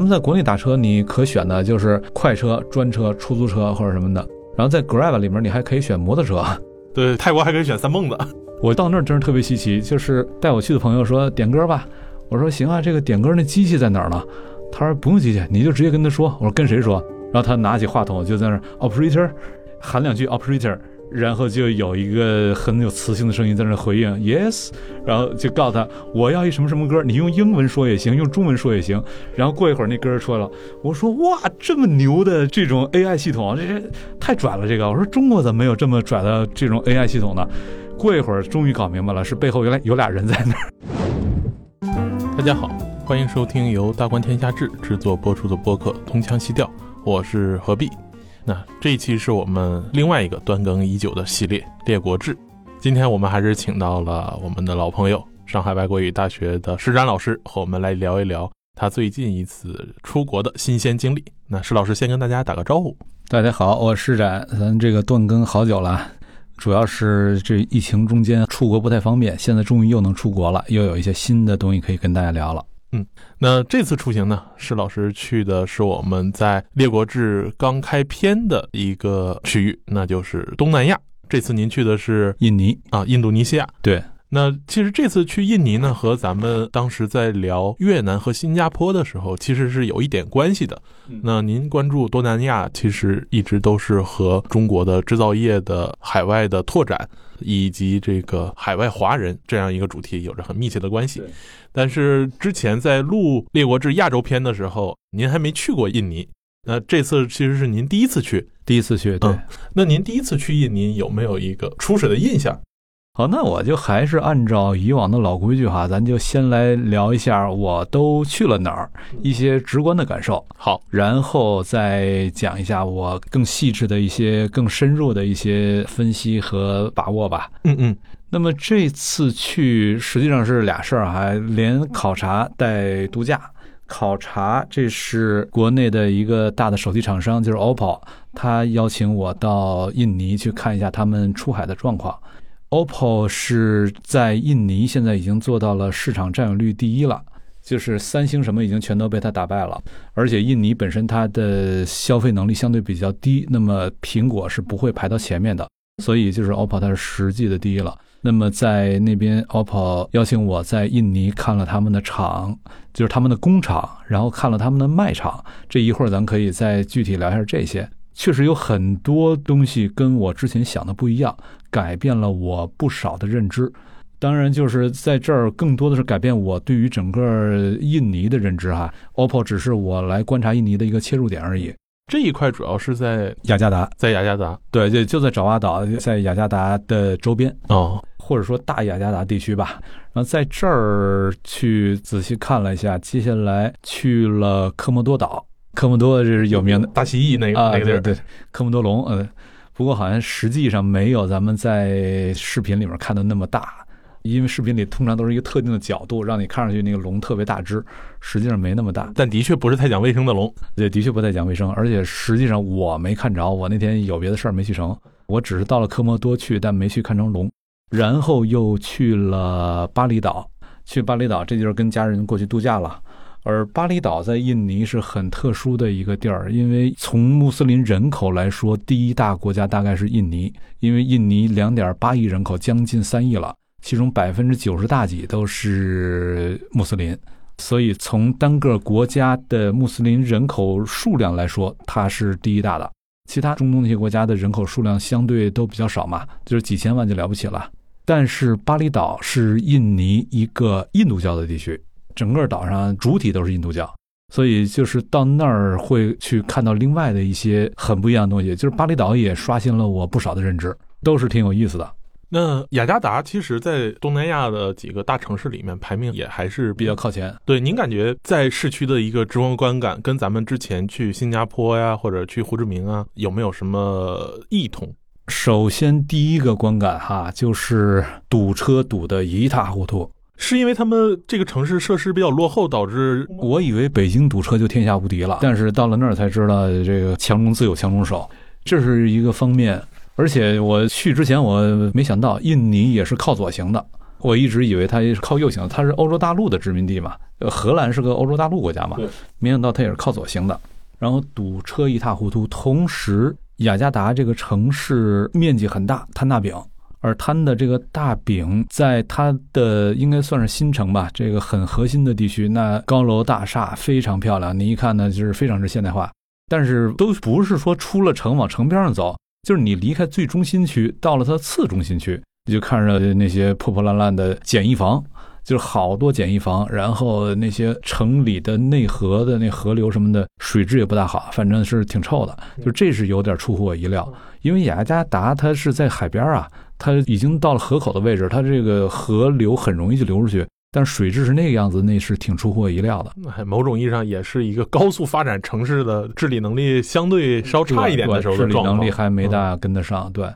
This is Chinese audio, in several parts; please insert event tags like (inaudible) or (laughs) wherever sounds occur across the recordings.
那么在国内打车，你可选的就是快车、专车、出租车或者什么的。然后在 Grab 里面，你还可以选摩托车。对，泰国还可以选三蹦子。我到那儿真是特别稀奇，就是带我去的朋友说点歌吧，我说行啊，这个点歌那机器在哪儿呢？他说不用机器，你就直接跟他说。我说跟谁说？然后他拿起话筒就在那儿 operator 喊两句 operator。然后就有一个很有磁性的声音在那回应 yes，然后就告诉他我要一什么什么歌，你用英文说也行，用中文说也行。然后过一会儿那歌出来了，我说哇，这么牛的这种 AI 系统，这太拽了！这个我说中国怎么没有这么拽的这种 AI 系统呢？过一会儿终于搞明白了，是背后原来有俩人在那儿。大家好，欢迎收听由大观天下志制作播出的播客《东腔西调》，我是何必。那这一期是我们另外一个断更已久的系列《列国志》，今天我们还是请到了我们的老朋友上海外国语大学的施展老师，和我们来聊一聊他最近一次出国的新鲜经历。那施老师先跟大家打个招呼。大家好，我施展，咱这个断更好久了，主要是这疫情中间出国不太方便，现在终于又能出国了，又有一些新的东西可以跟大家聊了。嗯，那这次出行呢，施老师去的是我们在《列国志》刚开篇的一个区域，那就是东南亚。这次您去的是印尼啊，印度尼西亚。对，那其实这次去印尼呢，和咱们当时在聊越南和新加坡的时候，其实是有一点关系的。那您关注东南亚，其实一直都是和中国的制造业的海外的拓展。以及这个海外华人这样一个主题有着很密切的关系，但是之前在录《列国志》亚洲篇的时候，您还没去过印尼，那这次其实是您第一次去，第一次去，对。那您第一次去印尼有没有一个初始的印象？好，那我就还是按照以往的老规矩哈，咱就先来聊一下我都去了哪儿，一些直观的感受。好，然后再讲一下我更细致的一些、更深入的一些分析和把握吧。嗯嗯。那么这次去实际上是俩事儿哈，连考察带度假。考察这是国内的一个大的手机厂商，就是 OPPO，他邀请我到印尼去看一下他们出海的状况。OPPO 是在印尼现在已经做到了市场占有率第一了，就是三星什么已经全都被它打败了。而且印尼本身它的消费能力相对比较低，那么苹果是不会排到前面的。所以就是 OPPO 它是实际的第一了。那么在那边 OPPO 邀请我在印尼看了他们的厂，就是他们的工厂，然后看了他们的卖场。这一会儿咱可以再具体聊一下这些。确实有很多东西跟我之前想的不一样，改变了我不少的认知。当然，就是在这儿更多的是改变我对于整个印尼的认知哈。OPPO 只是我来观察印尼的一个切入点而已。这一块主要是在雅加达，在雅加达，对，就就在爪哇岛，在雅加达的周边哦，或者说大雅加达地区吧。然后在这儿去仔细看了一下，接下来去了科莫多岛。科莫多这是有名的大蜥蜴那个那个地儿，对，科莫多龙，嗯，不过好像实际上没有咱们在视频里面看的那么大，因为视频里通常都是一个特定的角度，让你看上去那个龙特别大只，实际上没那么大，但的确不是太讲卫生的龙，对，的确不太讲卫生，而且实际上我没看着，我那天有别的事儿没去成，我只是到了科莫多去，但没去看成龙，然后又去了巴厘岛，去巴厘岛，这就是跟家人过去度假了。而巴厘岛在印尼是很特殊的一个地儿，因为从穆斯林人口来说，第一大国家大概是印尼，因为印尼两点八亿人口，将近三亿了，其中百分之九十大几都是穆斯林，所以从单个国家的穆斯林人口数量来说，它是第一大的。其他中东那些国家的人口数量相对都比较少嘛，就是几千万就了不起了。但是巴厘岛是印尼一个印度教的地区。整个岛上主体都是印度教，所以就是到那儿会去看到另外的一些很不一样的东西。就是巴厘岛也刷新了我不少的认知，都是挺有意思的。那雅加达其实，在东南亚的几个大城市里面排名也还是比较靠前。对，您感觉在市区的一个直观观感，跟咱们之前去新加坡呀，或者去胡志明啊，有没有什么异同？首先，第一个观感哈，就是堵车堵得一塌糊涂。是因为他们这个城市设施比较落后，导致我以为北京堵车就天下无敌了，但是到了那儿才知道，这个强中自有强中手，这是一个方面。而且我去之前我没想到印尼也是靠左行的，我一直以为它是靠右行，它是欧洲大陆的殖民地嘛，呃，荷兰是个欧洲大陆国家嘛，没想到它也是靠左行的。然后堵车一塌糊涂，同时雅加达这个城市面积很大，摊大饼，而摊的这个大饼在它的应该算是新城吧，这个很核心的地区，那高楼大厦非常漂亮，你一看呢就是非常之现代化，但是都不是说出了城往城边上走，就是你离开最中心区，到了它次中心区。你就看着那些破破烂烂的简易房，就是好多简易房，然后那些城里的内河的那河流什么的，水质也不大好，反正是挺臭的。就这是有点出乎我意料，因为雅加达它是在海边啊，它已经到了河口的位置，它这个河流很容易就流出去，但水质是那个样子，那是挺出乎我意料的。某种意义上也是一个高速发展城市的治理能力相对稍差一点的时候，治理能力还没大跟得上，对。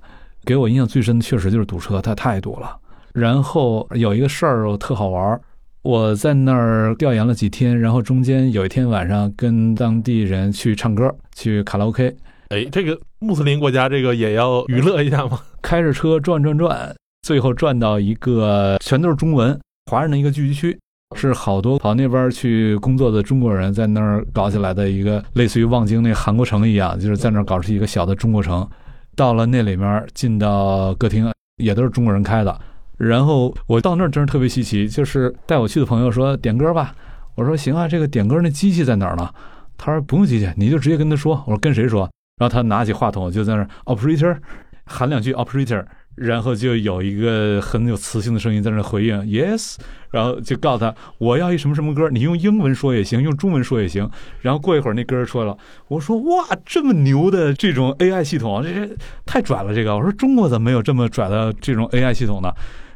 给我印象最深的确实就是堵车，它太堵了。然后有一个事儿特好玩，我在那儿调研了几天，然后中间有一天晚上跟当地人去唱歌，去卡拉 OK。哎，这个穆斯林国家这个也要娱乐一下吗？开着车转转转，最后转到一个全都是中文华人的一个聚集区，是好多跑那边去工作的中国人在那儿搞起来的一个类似于望京那韩国城一样，就是在那儿搞出一个小的中国城。到了那里面，进到歌厅也都是中国人开的。然后我到那儿真是特别稀奇，就是带我去的朋友说点歌吧，我说行啊，这个点歌那机器在哪儿呢？他说不用机器，你就直接跟他说。我说跟谁说？然后他拿起话筒就在那儿 operator 喊两句 operator。然后就有一个很有磁性的声音在那回应，yes，然后就告诉他我要一什么什么歌，你用英文说也行，用中文说也行。然后过一会儿那歌出来了，我说哇，这么牛的这种 AI 系统，这这太拽了！这个我说中国怎么没有这么拽的这种 AI 系统呢？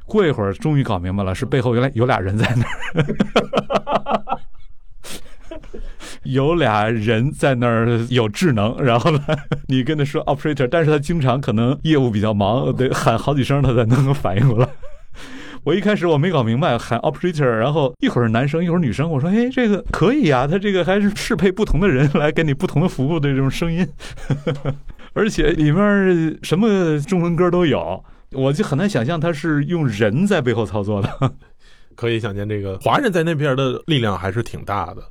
过一会儿终于搞明白了，是背后原来有俩人在那儿。(laughs) 有俩人在那儿有智能，然后呢，你跟他说 operator，但是他经常可能业务比较忙，得喊好几声他才能够反应过来。(laughs) 我一开始我没搞明白喊 operator，然后一会儿男生一会儿女生，我说哎这个可以啊，他这个还是适配不同的人来给你不同的服务的这种声音，(laughs) 而且里面什么中文歌都有，我就很难想象他是用人在背后操作的。可以想见这个华人在那边的力量还是挺大的。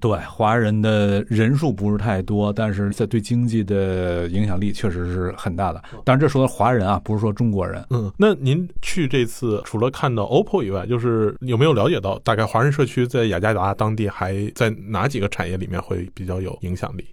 对华人的人数不是太多，但是在对经济的影响力确实是很大的。当然，这说的华人啊，不是说中国人。嗯，那您去这次除了看到 OPPO 以外，就是有没有了解到大概华人社区在雅加达当地还在哪几个产业里面会比较有影响力？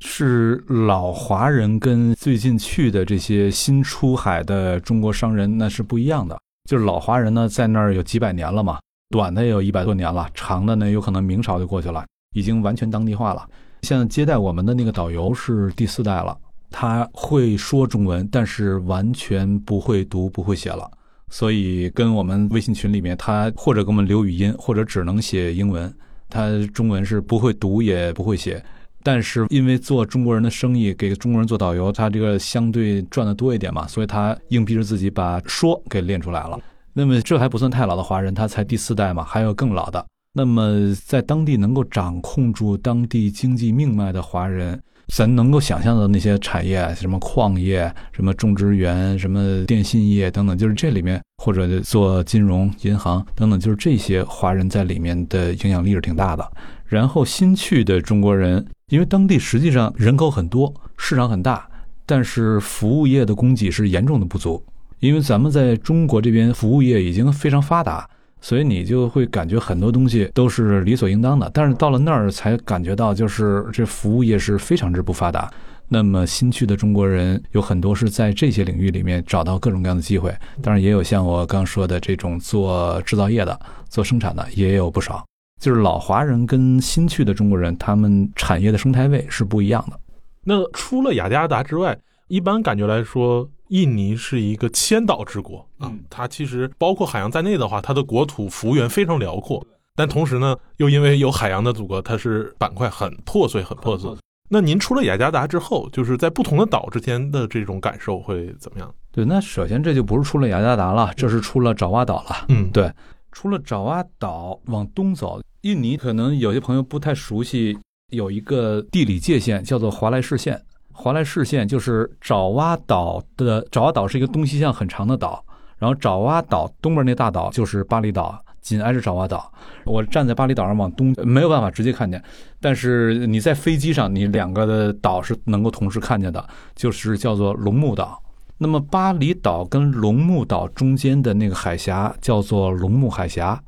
是老华人跟最近去的这些新出海的中国商人那是不一样的。就是老华人呢，在那儿有几百年了嘛，短的也有一百多年了，长的呢有可能明朝就过去了。已经完全当地化了。现在接待我们的那个导游是第四代了，他会说中文，但是完全不会读不会写了。所以跟我们微信群里面，他或者给我们留语音，或者只能写英文。他中文是不会读也不会写，但是因为做中国人的生意，给中国人做导游，他这个相对赚的多一点嘛，所以他硬逼着自己把说给练出来了。那么这还不算太老的华人，他才第四代嘛，还有更老的。那么，在当地能够掌控住当地经济命脉的华人，咱能够想象的那些产业，什么矿业、什么种植园、什么电信业等等，就是这里面或者做金融、银行等等，就是这些华人在里面的影响力是挺大的。然后新去的中国人，因为当地实际上人口很多，市场很大，但是服务业的供给是严重的不足，因为咱们在中国这边服务业已经非常发达。所以你就会感觉很多东西都是理所应当的，但是到了那儿才感觉到，就是这服务业是非常之不发达。那么新去的中国人有很多是在这些领域里面找到各种各样的机会，当然也有像我刚说的这种做制造业的、做生产的也有不少。就是老华人跟新去的中国人，他们产业的生态位是不一样的。那除了雅加达之外，一般感觉来说。印尼是一个千岛之国啊，它其实包括海洋在内的话，它的国土幅员非常辽阔。但同时呢，又因为有海洋的阻隔，它是板块很破碎，很破碎。那您出了雅加达之后，就是在不同的岛之间的这种感受会怎么样？对，那首先这就不是出了雅加达了，这是出了爪哇岛了。嗯，对，除了爪哇岛往东走，印尼可能有些朋友不太熟悉，有一个地理界限叫做华莱士线。华莱士线就是爪哇岛的爪哇岛是一个东西向很长的岛，然后爪哇岛东边那大岛就是巴厘岛，紧挨着爪哇岛。我站在巴厘岛上往东，没有办法直接看见，但是你在飞机上，你两个的岛是能够同时看见的，就是叫做龙目岛。那么巴厘岛跟龙目岛中间的那个海峡叫做龙目海峡。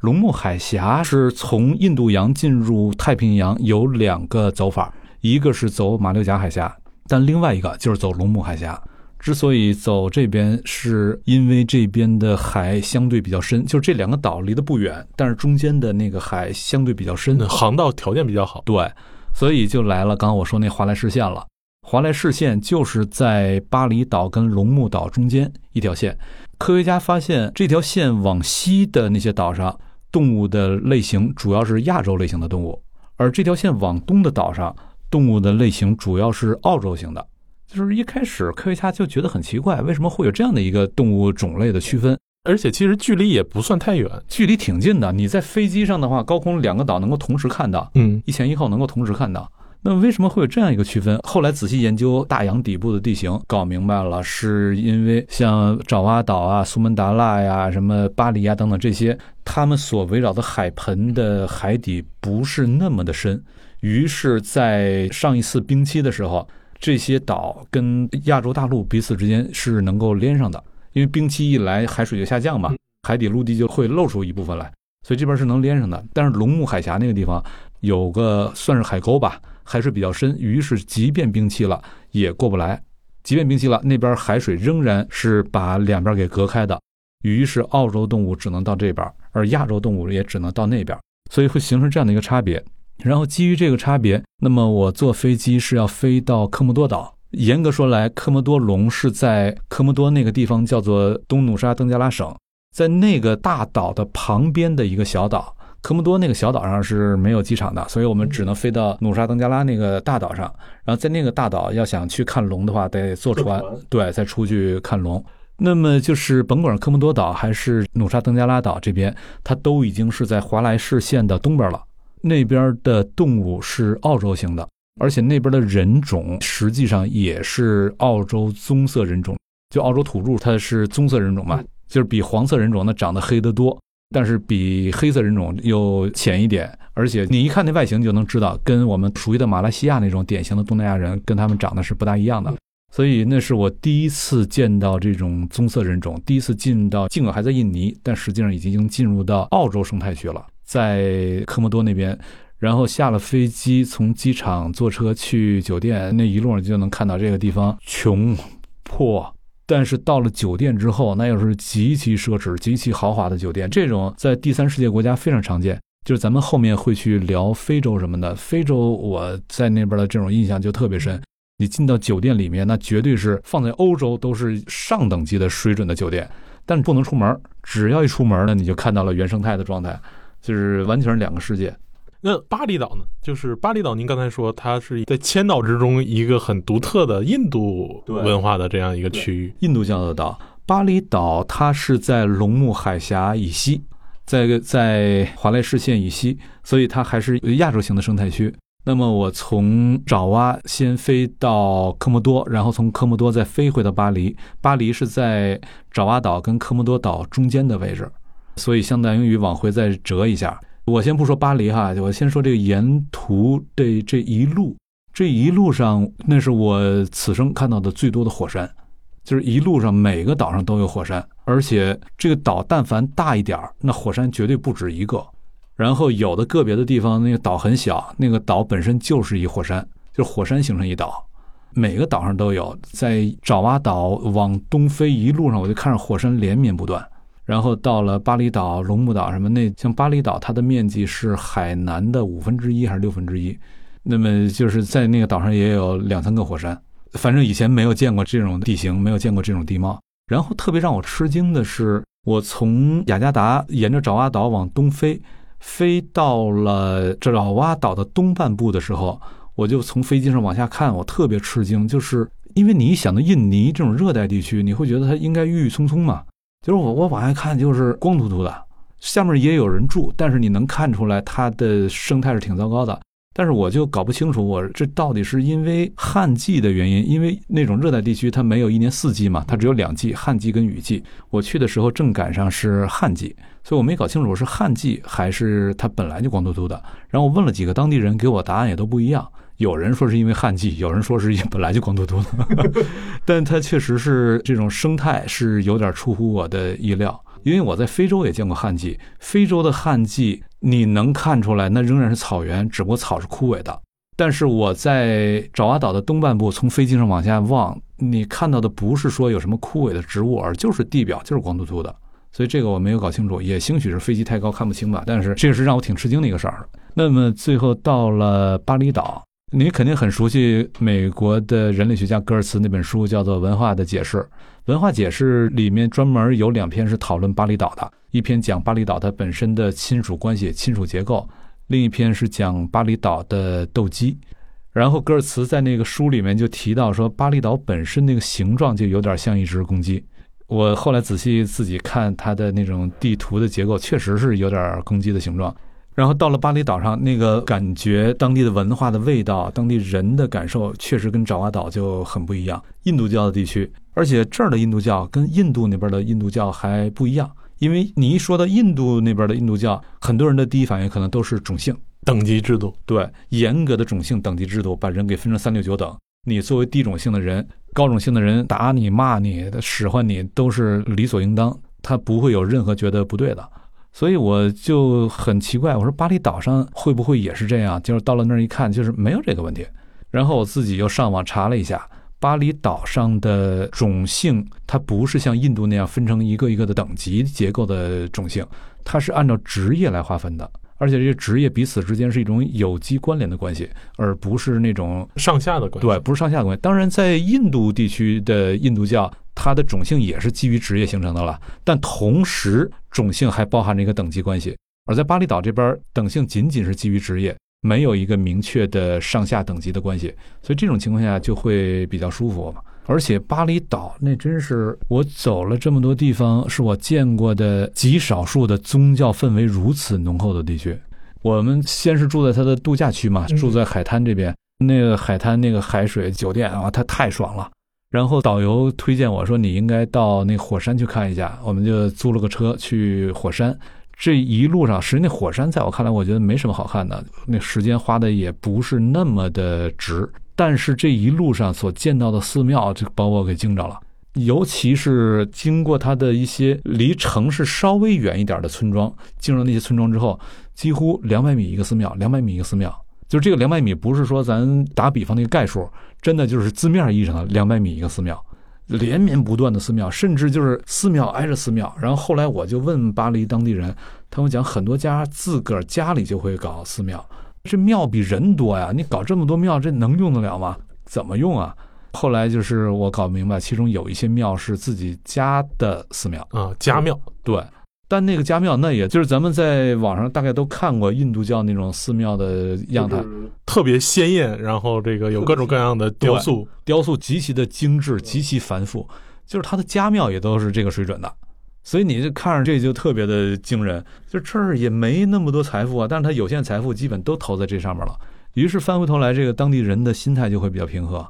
龙目海峡是从印度洋进入太平洋有两个走法，一个是走马六甲海峡，但另外一个就是走龙目海峡。之所以走这边，是因为这边的海相对比较深，就是这两个岛离得不远，但是中间的那个海相对比较深，航道条件比较好。对，所以就来了刚刚我说那华莱士线了。华莱士线就是在巴厘岛跟龙目岛中间一条线。科学家发现这条线往西的那些岛上，动物的类型主要是亚洲类型的动物，而这条线往东的岛上，动物的类型主要是澳洲型的。就是一开始科学家就觉得很奇怪，为什么会有这样的一个动物种类的区分？而且其实距离也不算太远，距离挺近的。你在飞机上的话，高空两个岛能够同时看到，嗯，一前一后能够同时看到。那为什么会有这样一个区分？后来仔细研究大洋底部的地形，搞明白了，是因为像爪哇岛啊、苏门答腊呀、什么巴黎啊等等这些，他们所围绕的海盆的海底不是那么的深，于是，在上一次冰期的时候，这些岛跟亚洲大陆彼此之间是能够连上的，因为冰期一来，海水就下降嘛，海底陆地就会露出一部分来，所以这边是能连上的。但是龙目海峡那个地方有个算是海沟吧。海水比较深，于是即便冰期了也过不来。即便冰期了，那边海水仍然是把两边给隔开的。于是澳洲动物只能到这边，而亚洲动物也只能到那边，所以会形成这样的一个差别。然后基于这个差别，那么我坐飞机是要飞到科莫多岛。严格说来，科莫多龙是在科莫多那个地方叫做东努沙登加拉省，在那个大岛的旁边的一个小岛。科莫多那个小岛上是没有机场的，所以我们只能飞到努沙登加拉那个大岛上。然后在那个大岛要想去看龙的话，得坐船，对，再出去看龙。那么就是甭管科莫多岛还是努沙登加拉岛这边，它都已经是在华莱士县的东边了。那边的动物是澳洲型的，而且那边的人种实际上也是澳洲棕色人种，就澳洲土著它是棕色人种嘛，就是比黄色人种那长得黑得多。但是比黑色人种又浅一点，而且你一看那外形就能知道，跟我们熟悉的马来西亚那种典型的东南亚人，跟他们长得是不大一样的。所以那是我第一次见到这种棕色人种，第一次进到，尽管还在印尼，但实际上已经进入到澳洲生态区了，在科莫多那边。然后下了飞机，从机场坐车去酒店，那一路上就能看到这个地方穷破。但是到了酒店之后，那又是极其奢侈、极其豪华的酒店。这种在第三世界国家非常常见。就是咱们后面会去聊非洲什么的，非洲我在那边的这种印象就特别深。你进到酒店里面，那绝对是放在欧洲都是上等级的水准的酒店。但不能出门，只要一出门呢，你就看到了原生态的状态，就是完全是两个世界。那巴厘岛呢？就是巴厘岛，您刚才说它是在千岛之中一个很独特的印度文化的这样一个区域，印度教的岛。巴厘岛它是在龙目海峡以西，在在华莱士县以西，所以它还是亚洲型的生态区。那么我从爪哇先飞到科莫多，然后从科莫多再飞回到巴黎。巴黎是在爪哇岛跟科莫多岛中间的位置，所以相当于往回再折一下。我先不说巴黎哈，我先说这个沿途这这一路，这一路上那是我此生看到的最多的火山，就是一路上每个岛上都有火山，而且这个岛但凡大一点，那火山绝对不止一个。然后有的个别的地方那个岛很小，那个岛本身就是一火山，就是火山形成一岛，每个岛上都有。在爪哇岛往东飞一路上，我就看着火山连绵不断。然后到了巴厘岛、龙目岛什么那，像巴厘岛，它的面积是海南的五分之一还是六分之一？那么就是在那个岛上也有两三个火山，反正以前没有见过这种地形，没有见过这种地貌。然后特别让我吃惊的是，我从雅加达沿着爪哇岛往东飞，飞到了这爪哇岛的东半部的时候，我就从飞机上往下看，我特别吃惊，就是因为你一想到印尼这种热带地区，你会觉得它应该郁郁葱葱嘛。就是我我往下看，就是光秃秃的，下面也有人住，但是你能看出来它的生态是挺糟糕的。但是我就搞不清楚，我这到底是因为旱季的原因，因为那种热带地区它没有一年四季嘛，它只有两季，旱季跟雨季。我去的时候正赶上是旱季，所以我没搞清楚是旱季还是它本来就光秃秃的。然后我问了几个当地人，给我答案也都不一样。有人说是因为旱季，有人说是因本来就光秃秃的，(laughs) 但它确实是这种生态是有点出乎我的意料。因为我在非洲也见过旱季，非洲的旱季你能看出来，那仍然是草原，只不过草是枯萎的。但是我在爪哇岛的东半部，从飞机上往下望，你看到的不是说有什么枯萎的植物，而就是地表就是光秃秃的。所以这个我没有搞清楚，也兴许是飞机太高看不清吧。但是这个是让我挺吃惊的一个事儿。那么最后到了巴厘岛。你肯定很熟悉美国的人类学家格尔茨那本书，叫做《文化的解释》。《文化解释》里面专门有两篇是讨论巴厘岛的，一篇讲巴厘岛它本身的亲属关系、亲属结构，另一篇是讲巴厘岛的斗鸡。然后格尔茨在那个书里面就提到说，巴厘岛本身那个形状就有点像一只公鸡。我后来仔细自己看它的那种地图的结构，确实是有点公鸡的形状。然后到了巴厘岛上，那个感觉当地的文化的味道，当地人的感受，确实跟爪哇岛就很不一样。印度教的地区，而且这儿的印度教跟印度那边的印度教还不一样。因为你一说到印度那边的印度教，很多人的第一反应可能都是种姓等级制度，对，严格的种姓等级制度，把人给分成三六九等。你作为低种姓的人，高种姓的人打你、骂你、使唤你，都是理所应当，他不会有任何觉得不对的。所以我就很奇怪，我说巴厘岛上会不会也是这样？就是到了那儿一看，就是没有这个问题。然后我自己又上网查了一下，巴厘岛上的种姓，它不是像印度那样分成一个一个的等级结构的种姓，它是按照职业来划分的，而且这些职业彼此之间是一种有机关联的关系，而不是那种上下的关系。对，不是上下的关系。当然，在印度地区的印度教。它的种姓也是基于职业形成的了，但同时种姓还包含着一个等级关系。而在巴厘岛这边，等姓仅仅是基于职业，没有一个明确的上下等级的关系，所以这种情况下就会比较舒服嘛。而且巴厘岛那真是我走了这么多地方，是我见过的极少数的宗教氛围如此浓厚的地区。我们先是住在它的度假区嘛，住在海滩这边，那个海滩那个海水酒店啊，它太爽了。然后导游推荐我说：“你应该到那火山去看一下。”我们就租了个车去火山。这一路上，实际那火山在我看来，我觉得没什么好看的。那时间花的也不是那么的值。但是这一路上所见到的寺庙，就把我给惊着了。尤其是经过它的一些离城市稍微远一点的村庄，进入那些村庄之后，几乎两百米一个寺庙，两百米一个寺庙。就是这个两百米，不是说咱打比方那个概数，真的就是字面意义上的两百米一个寺庙，连绵不断的寺庙，甚至就是寺庙挨着寺庙。然后后来我就问巴黎当地人，他们讲很多家自个儿家里就会搞寺庙，这庙比人多呀，你搞这么多庙，这能用得了吗？怎么用啊？后来就是我搞明白，其中有一些庙是自己家的寺庙啊，家庙，对。但那个家庙，那也就是咱们在网上大概都看过印度教那种寺庙的样态，特别鲜艳，然后这个有各种各样的雕塑，雕塑极其的精致，极其繁复，就是它的家庙也都是这个水准的，所以你就看着这就特别的惊人。就这儿也没那么多财富啊，但是他有限财富基本都投在这上面了，于是翻回头来，这个当地人的心态就会比较平和。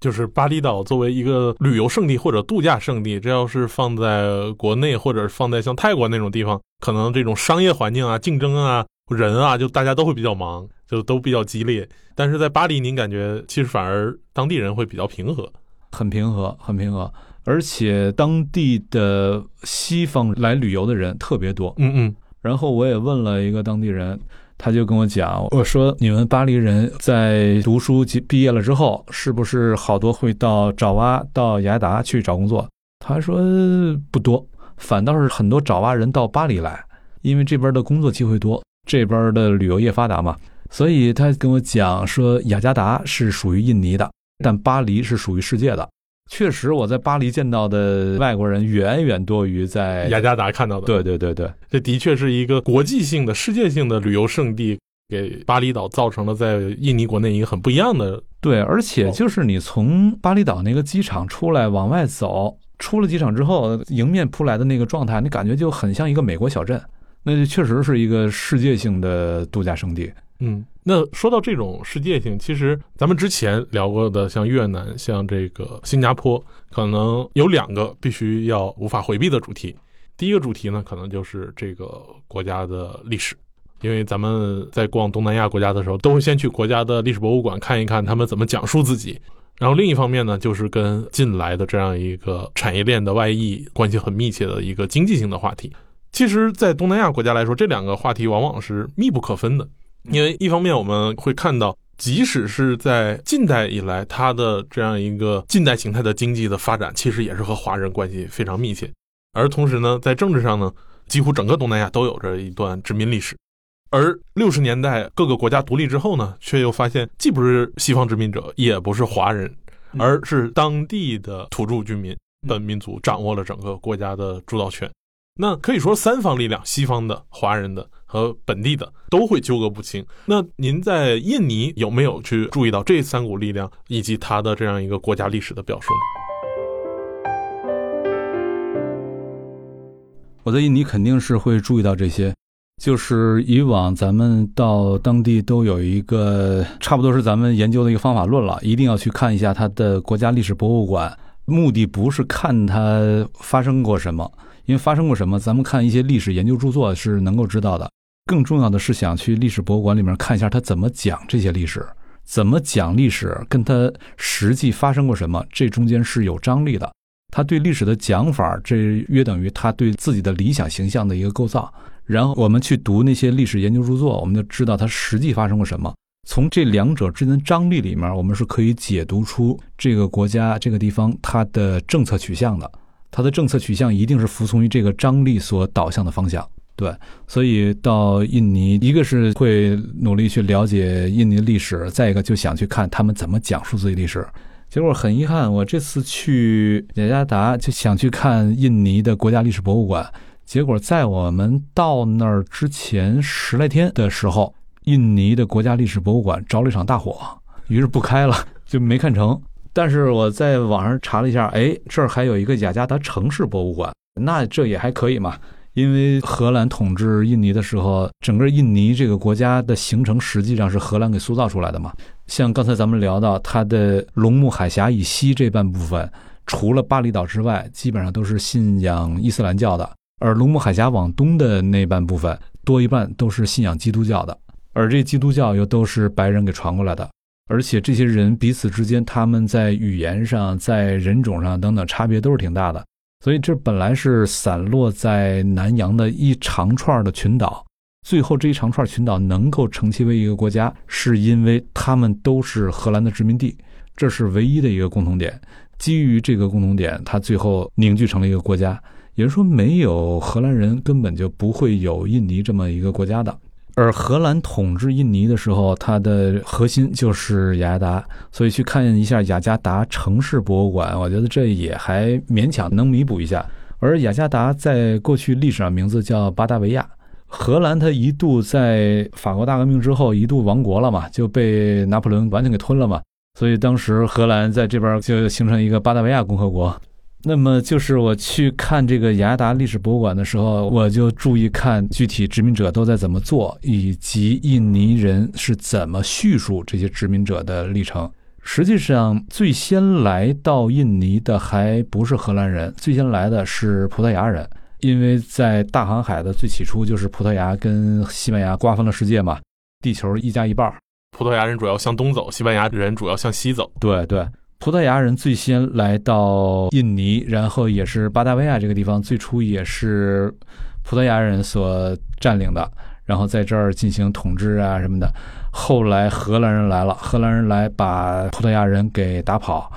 就是巴厘岛作为一个旅游胜地或者度假胜地，这要是放在国内或者放在像泰国那种地方，可能这种商业环境啊、竞争啊、人啊，就大家都会比较忙，就都比较激烈。但是在巴黎，您感觉其实反而当地人会比较平和，很平和，很平和，而且当地的西方来旅游的人特别多。嗯嗯。然后我也问了一个当地人。他就跟我讲，我说你们巴黎人在读书及毕业了之后，是不是好多会到爪哇、到雅加达去找工作？他说不多，反倒是很多爪哇人到巴黎来，因为这边的工作机会多，这边的旅游业发达嘛。所以他跟我讲说，雅加达是属于印尼的，但巴黎是属于世界的。确实，我在巴黎见到的外国人远远多于在雅加达看到的。对对对对，这的确是一个国际性的、世界性的旅游胜地，给巴厘岛造成了在印尼国内一个很不一样的。对，而且就是你从巴厘岛那个机场出来往外走，出了机场之后，迎面扑来的那个状态，你感觉就很像一个美国小镇，那就确实是一个世界性的度假胜地。嗯，那说到这种世界性，其实咱们之前聊过的，像越南、像这个新加坡，可能有两个必须要无法回避的主题。第一个主题呢，可能就是这个国家的历史，因为咱们在逛东南亚国家的时候，都会先去国家的历史博物馆看一看他们怎么讲述自己。然后另一方面呢，就是跟近来的这样一个产业链的外溢关系很密切的一个经济性的话题。其实，在东南亚国家来说，这两个话题往往是密不可分的。因为一方面我们会看到，即使是在近代以来，它的这样一个近代形态的经济的发展，其实也是和华人关系非常密切。而同时呢，在政治上呢，几乎整个东南亚都有着一段殖民历史。而六十年代各个国家独立之后呢，却又发现既不是西方殖民者，也不是华人，而是当地的土著居民本民族掌握了整个国家的主导权。那可以说，三方力量，西方的、华人的和本地的，都会纠葛不清。那您在印尼有没有去注意到这三股力量以及它的这样一个国家历史的表述呢？我在印尼肯定是会注意到这些，就是以往咱们到当地都有一个差不多是咱们研究的一个方法论了，一定要去看一下它的国家历史博物馆，目的不是看它发生过什么。因为发生过什么，咱们看一些历史研究著作是能够知道的。更重要的是想去历史博物馆里面看一下他怎么讲这些历史，怎么讲历史，跟他实际发生过什么，这中间是有张力的。他对历史的讲法，这约等于他对自己的理想形象的一个构造。然后我们去读那些历史研究著作，我们就知道它实际发生过什么。从这两者之间的张力里面，我们是可以解读出这个国家、这个地方它的政策取向的。它的政策取向一定是服从于这个张力所导向的方向，对，所以到印尼，一个是会努力去了解印尼历史，再一个就想去看他们怎么讲述自己历史。结果很遗憾，我这次去雅加达就想去看印尼的国家历史博物馆，结果在我们到那儿之前十来天的时候，印尼的国家历史博物馆着了一场大火，于是不开了，就没看成。但是我在网上查了一下，哎，这儿还有一个雅加达城市博物馆，那这也还可以嘛。因为荷兰统治印尼的时候，整个印尼这个国家的形成实际上是荷兰给塑造出来的嘛。像刚才咱们聊到它的龙目海峡以西这半部分，除了巴厘岛之外，基本上都是信仰伊斯兰教的；而龙目海峡往东的那半部分，多一半都是信仰基督教的，而这基督教又都是白人给传过来的。而且这些人彼此之间，他们在语言上、在人种上等等差别都是挺大的。所以这本来是散落在南洋的一长串的群岛，最后这一长串群岛能够成其为一个国家，是因为他们都是荷兰的殖民地，这是唯一的一个共同点。基于这个共同点，它最后凝聚成了一个国家。也就是说，没有荷兰人，根本就不会有印尼这么一个国家的。而荷兰统治印尼的时候，它的核心就是雅加达，所以去看一下雅加达城市博物馆，我觉得这也还勉强能弥补一下。而雅加达在过去历史上名字叫巴达维亚，荷兰它一度在法国大革命之后一度亡国了嘛，就被拿破仑完全给吞了嘛，所以当时荷兰在这边就形成一个巴达维亚共和国。那么就是我去看这个雅加达历史博物馆的时候，我就注意看具体殖民者都在怎么做，以及印尼人是怎么叙述这些殖民者的历程。实际上，最先来到印尼的还不是荷兰人，最先来的是葡萄牙人，因为在大航海的最起初，就是葡萄牙跟西班牙瓜分了世界嘛，地球一家一半，葡萄牙人主要向东走，西班牙人主要向西走。对对。葡萄牙人最先来到印尼，然后也是巴达维亚这个地方，最初也是葡萄牙人所占领的，然后在这儿进行统治啊什么的。后来荷兰人来了，荷兰人来把葡萄牙人给打跑，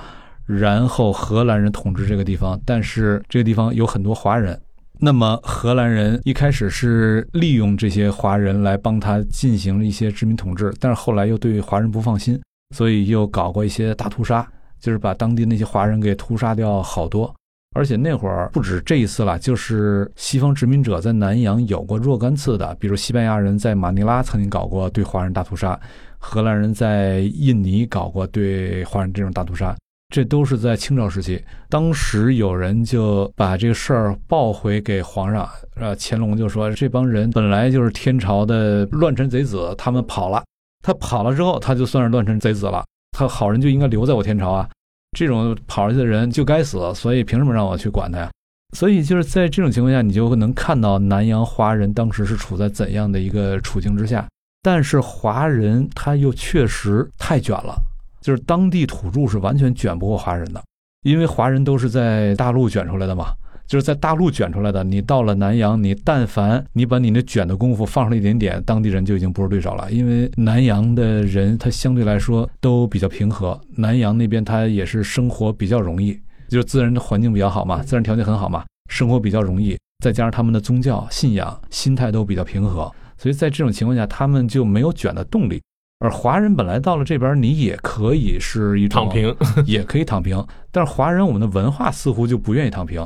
然后荷兰人统治这个地方，但是这个地方有很多华人，那么荷兰人一开始是利用这些华人来帮他进行一些殖民统治，但是后来又对华人不放心，所以又搞过一些大屠杀。就是把当地那些华人给屠杀掉好多，而且那会儿不止这一次了，就是西方殖民者在南洋有过若干次的，比如西班牙人在马尼拉曾经搞过对华人大屠杀，荷兰人在印尼搞过对华人这种大屠杀，这都是在清朝时期。当时有人就把这个事儿报回给皇上，呃，乾隆就说这帮人本来就是天朝的乱臣贼子，他们跑了。他跑了之后，他就算是乱臣贼子了。他好人就应该留在我天朝啊，这种跑出去的人就该死，所以凭什么让我去管他呀？所以就是在这种情况下，你就能看到南洋华人当时是处在怎样的一个处境之下。但是华人他又确实太卷了，就是当地土著是完全卷不过华人的，因为华人都是在大陆卷出来的嘛。就是在大陆卷出来的，你到了南洋，你但凡你把你那卷的功夫放上了一点点，当地人就已经不是对手了。因为南洋的人他相对来说都比较平和，南洋那边他也是生活比较容易，就是自然的环境比较好嘛，自然条件很好嘛，生活比较容易，再加上他们的宗教信仰、心态都比较平和，所以在这种情况下，他们就没有卷的动力。而华人本来到了这边，你也可以是一种躺平，(laughs) 也可以躺平，但是华人我们的文化似乎就不愿意躺平。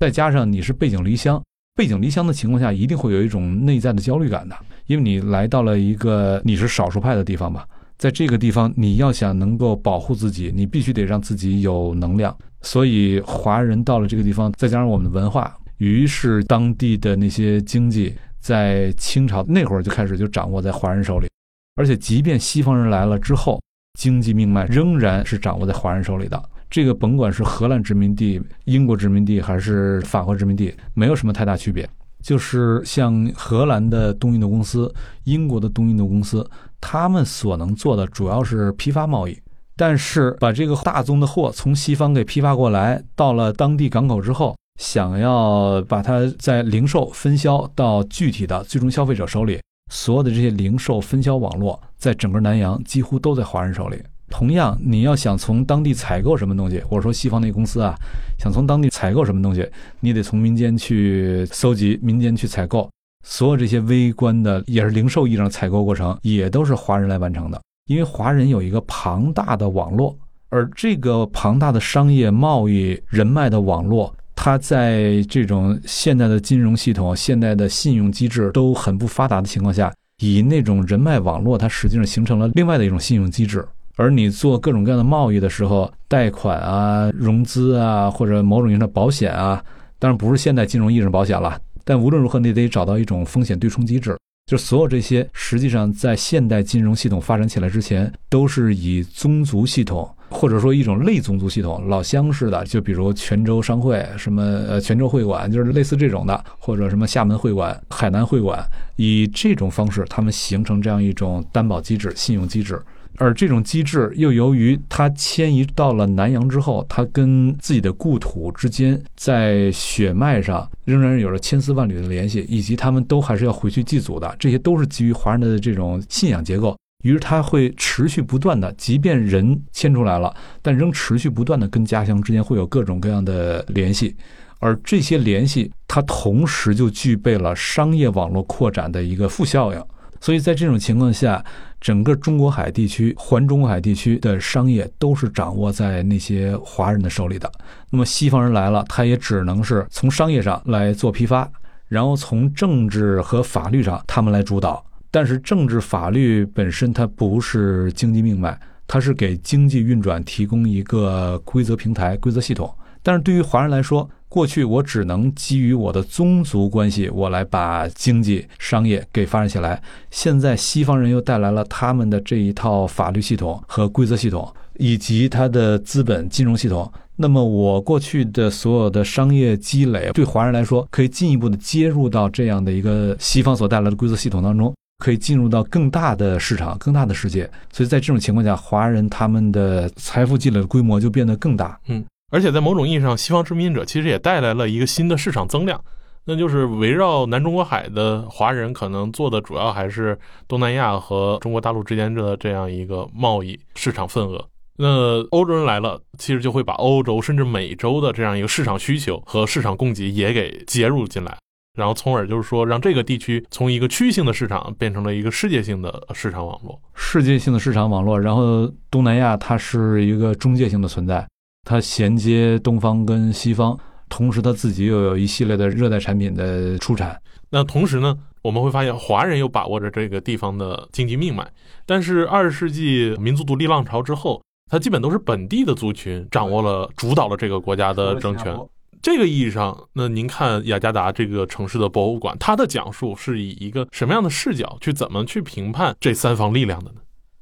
再加上你是背井离乡，背井离乡的情况下，一定会有一种内在的焦虑感的，因为你来到了一个你是少数派的地方吧，在这个地方，你要想能够保护自己，你必须得让自己有能量。所以华人到了这个地方，再加上我们的文化，于是当地的那些经济，在清朝那会儿就开始就掌握在华人手里，而且即便西方人来了之后，经济命脉仍然是掌握在华人手里的。这个甭管是荷兰殖民地、英国殖民地还是法国殖民地，没有什么太大区别。就是像荷兰的东印度公司、英国的东印度公司，他们所能做的主要是批发贸易。但是把这个大宗的货从西方给批发过来，到了当地港口之后，想要把它在零售分销到具体的最终消费者手里，所有的这些零售分销网络，在整个南洋几乎都在华人手里。同样，你要想从当地采购什么东西，或者说西方那公司啊，想从当地采购什么东西，你得从民间去搜集，民间去采购。所有这些微观的，也是零售意义上的采购过程，也都是华人来完成的。因为华人有一个庞大的网络，而这个庞大的商业贸易人脉的网络，它在这种现代的金融系统、现代的信用机制都很不发达的情况下，以那种人脉网络，它实际上形成了另外的一种信用机制。而你做各种各样的贸易的时候，贷款啊、融资啊，或者某种意义上的保险啊，当然不是现代金融意义上保险了。但无论如何，你得找到一种风险对冲机制。就所有这些，实际上在现代金融系统发展起来之前，都是以宗族系统，或者说一种类宗族系统，老乡式的，就比如泉州商会、什么呃泉州会馆，就是类似这种的，或者什么厦门会馆、海南会馆，以这种方式，他们形成这样一种担保机制、信用机制。而这种机制又由于它迁移到了南洋之后，它跟自己的故土之间在血脉上仍然有着千丝万缕的联系，以及他们都还是要回去祭祖的，这些都是基于华人的这种信仰结构。于是它会持续不断的，即便人迁出来了，但仍持续不断的跟家乡之间会有各种各样的联系，而这些联系它同时就具备了商业网络扩展的一个副效应。所以在这种情况下，整个中国海地区、环中国海地区的商业都是掌握在那些华人的手里的。那么西方人来了，他也只能是从商业上来做批发，然后从政治和法律上他们来主导。但是政治法律本身它不是经济命脉，它是给经济运转提供一个规则平台、规则系统。但是对于华人来说，过去我只能基于我的宗族关系，我来把经济商业给发展起来。现在西方人又带来了他们的这一套法律系统和规则系统，以及他的资本金融系统。那么我过去的所有的商业积累，对华人来说，可以进一步的接入到这样的一个西方所带来的规则系统当中，可以进入到更大的市场、更大的世界。所以在这种情况下，华人他们的财富积累的规模就变得更大。嗯。而且在某种意义上，西方殖民者其实也带来了一个新的市场增量，那就是围绕南中国海的华人可能做的主要还是东南亚和中国大陆之间的这样一个贸易市场份额。那欧洲人来了，其实就会把欧洲甚至美洲的这样一个市场需求和市场供给也给接入进来，然后从而就是说让这个地区从一个区域性的市场变成了一个世界性的市场网络。世界性的市场网络，然后东南亚它是一个中介性的存在。它衔接东方跟西方，同时它自己又有一系列的热带产品的出产。那同时呢，我们会发现华人又把握着这个地方的经济命脉。但是二十世纪民族独立浪潮之后，它基本都是本地的族群掌握了主导了这个国家的政权。这个意义上，那您看雅加达这个城市的博物馆，它的讲述是以一个什么样的视角去怎么去评判这三方力量的呢？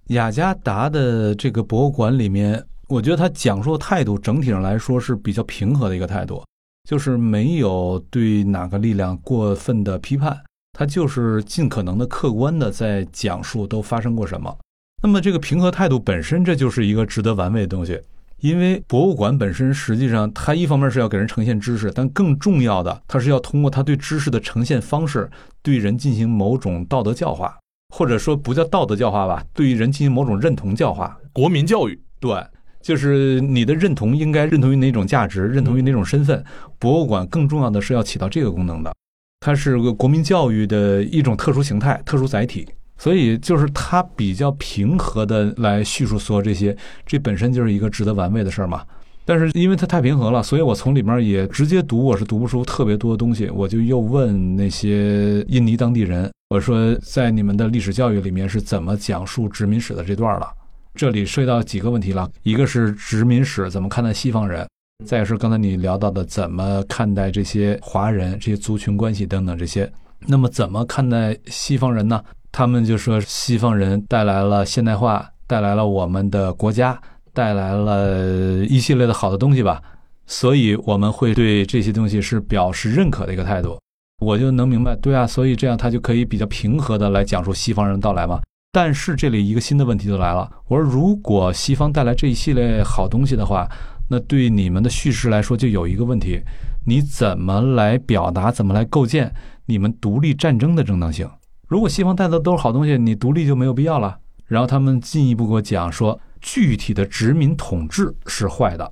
雅加达的这个博物馆里面，我觉得他讲述的态度整体上来说是比较平和的一个态度，就是没有对哪个力量过分的批判，他就是尽可能的客观的在讲述都发生过什么。那么这个平和态度本身，这就是一个值得玩味的东西。因为博物馆本身实际上，它一方面是要给人呈现知识，但更重要的，它是要通过它对知识的呈现方式，对人进行某种道德教化，或者说不叫道德教化吧，对于人进行某种认同教化，国民教育。对，就是你的认同应该认同于哪种价值，认同于哪种身份。博物馆更重要的是要起到这个功能的，它是个国民教育的一种特殊形态、特殊载体。所以就是它比较平和的来叙述所有这些，这本身就是一个值得玩味的事儿嘛。但是因为它太平和了，所以我从里面也直接读，我是读不出特别多的东西。我就又问那些印尼当地人，我说在你们的历史教育里面是怎么讲述殖民史的这段了？这里涉及到几个问题了，一个是殖民史怎么看待西方人，再是刚才你聊到的怎么看待这些华人、这些族群关系等等这些。那么怎么看待西方人呢？他们就说西方人带来了现代化，带来了我们的国家，带来了一系列的好的东西吧，所以我们会对这些东西是表示认可的一个态度。我就能明白，对啊，所以这样他就可以比较平和的来讲述西方人到来嘛。但是这里一个新的问题就来了，我说如果西方带来这一系列好东西的话，那对你们的叙事来说就有一个问题，你怎么来表达，怎么来构建你们独立战争的正当性？如果西方带的都是好东西，你独立就没有必要了。然后他们进一步给我讲说，具体的殖民统治是坏的，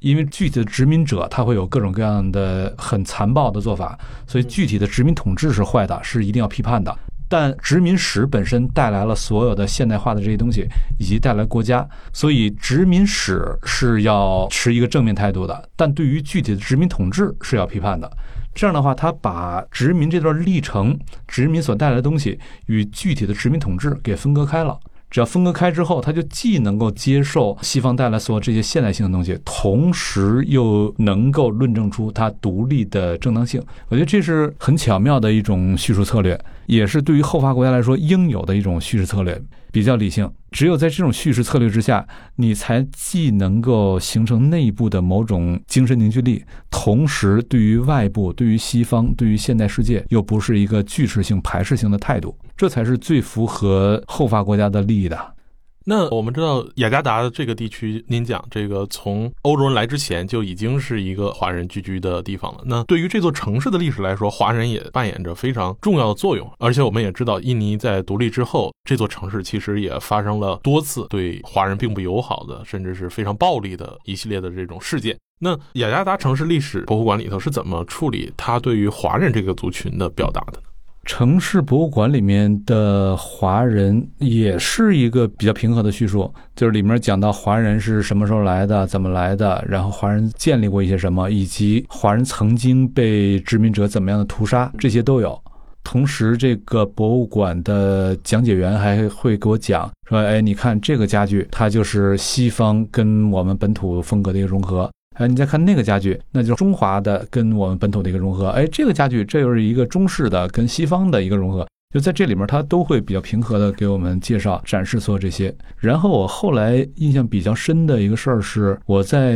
因为具体的殖民者他会有各种各样的很残暴的做法，所以具体的殖民统治是坏的，是一定要批判的。但殖民史本身带来了所有的现代化的这些东西，以及带来国家，所以殖民史是要持一个正面态度的。但对于具体的殖民统治是要批判的。这样的话，他把殖民这段历程、殖民所带来的东西与具体的殖民统治给分割开了。只要分割开之后，他就既能够接受西方带来所有这些现代性的东西，同时又能够论证出它独立的正当性。我觉得这是很巧妙的一种叙述策略，也是对于后发国家来说应有的一种叙事策略。比较理性，只有在这种叙事策略之下，你才既能够形成内部的某种精神凝聚力，同时对于外部、对于西方、对于现代世界，又不是一个拒斥性、排斥性的态度，这才是最符合后发国家的利益的。那我们知道雅加达这个地区，您讲这个从欧洲人来之前就已经是一个华人聚居的地方了。那对于这座城市的历史来说，华人也扮演着非常重要的作用。而且我们也知道，印尼在独立之后，这座城市其实也发生了多次对华人并不友好的，甚至是非常暴力的一系列的这种事件。那雅加达城市历史博物馆里头是怎么处理它对于华人这个族群的表达的呢？城市博物馆里面的华人也是一个比较平和的叙述，就是里面讲到华人是什么时候来的，怎么来的，然后华人建立过一些什么，以及华人曾经被殖民者怎么样的屠杀，这些都有。同时，这个博物馆的讲解员还会给我讲说：“哎，你看这个家具，它就是西方跟我们本土风格的一个融合。”哎，你再看那个家具，那就是中华的跟我们本土的一个融合。哎，这个家具，这又是一个中式的跟西方的一个融合。就在这里面，它都会比较平和的给我们介绍、展示所有这些。然后我后来印象比较深的一个事儿是，我在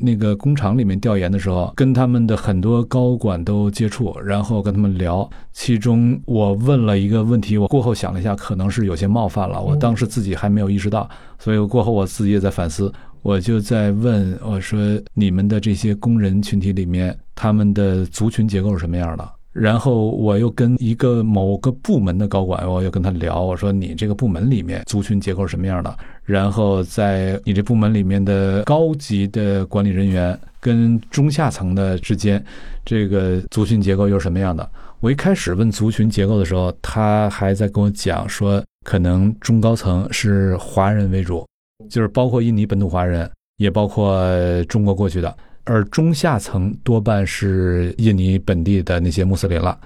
那个工厂里面调研的时候，跟他们的很多高管都接触，然后跟他们聊。其中我问了一个问题，我过后想了一下，可能是有些冒犯了。我当时自己还没有意识到，所以过后我自己也在反思。我就在问我说：“你们的这些工人群体里面，他们的族群结构是什么样的？”然后我又跟一个某个部门的高管，我又跟他聊，我说：“你这个部门里面族群结构是什么样的？”然后在你这部门里面的高级的管理人员跟中下层的之间，这个族群结构又是什么样的？我一开始问族群结构的时候，他还在跟我讲说，可能中高层是华人为主。就是包括印尼本土华人，也包括中国过去的，而中下层多半是印尼本地的那些穆斯林了。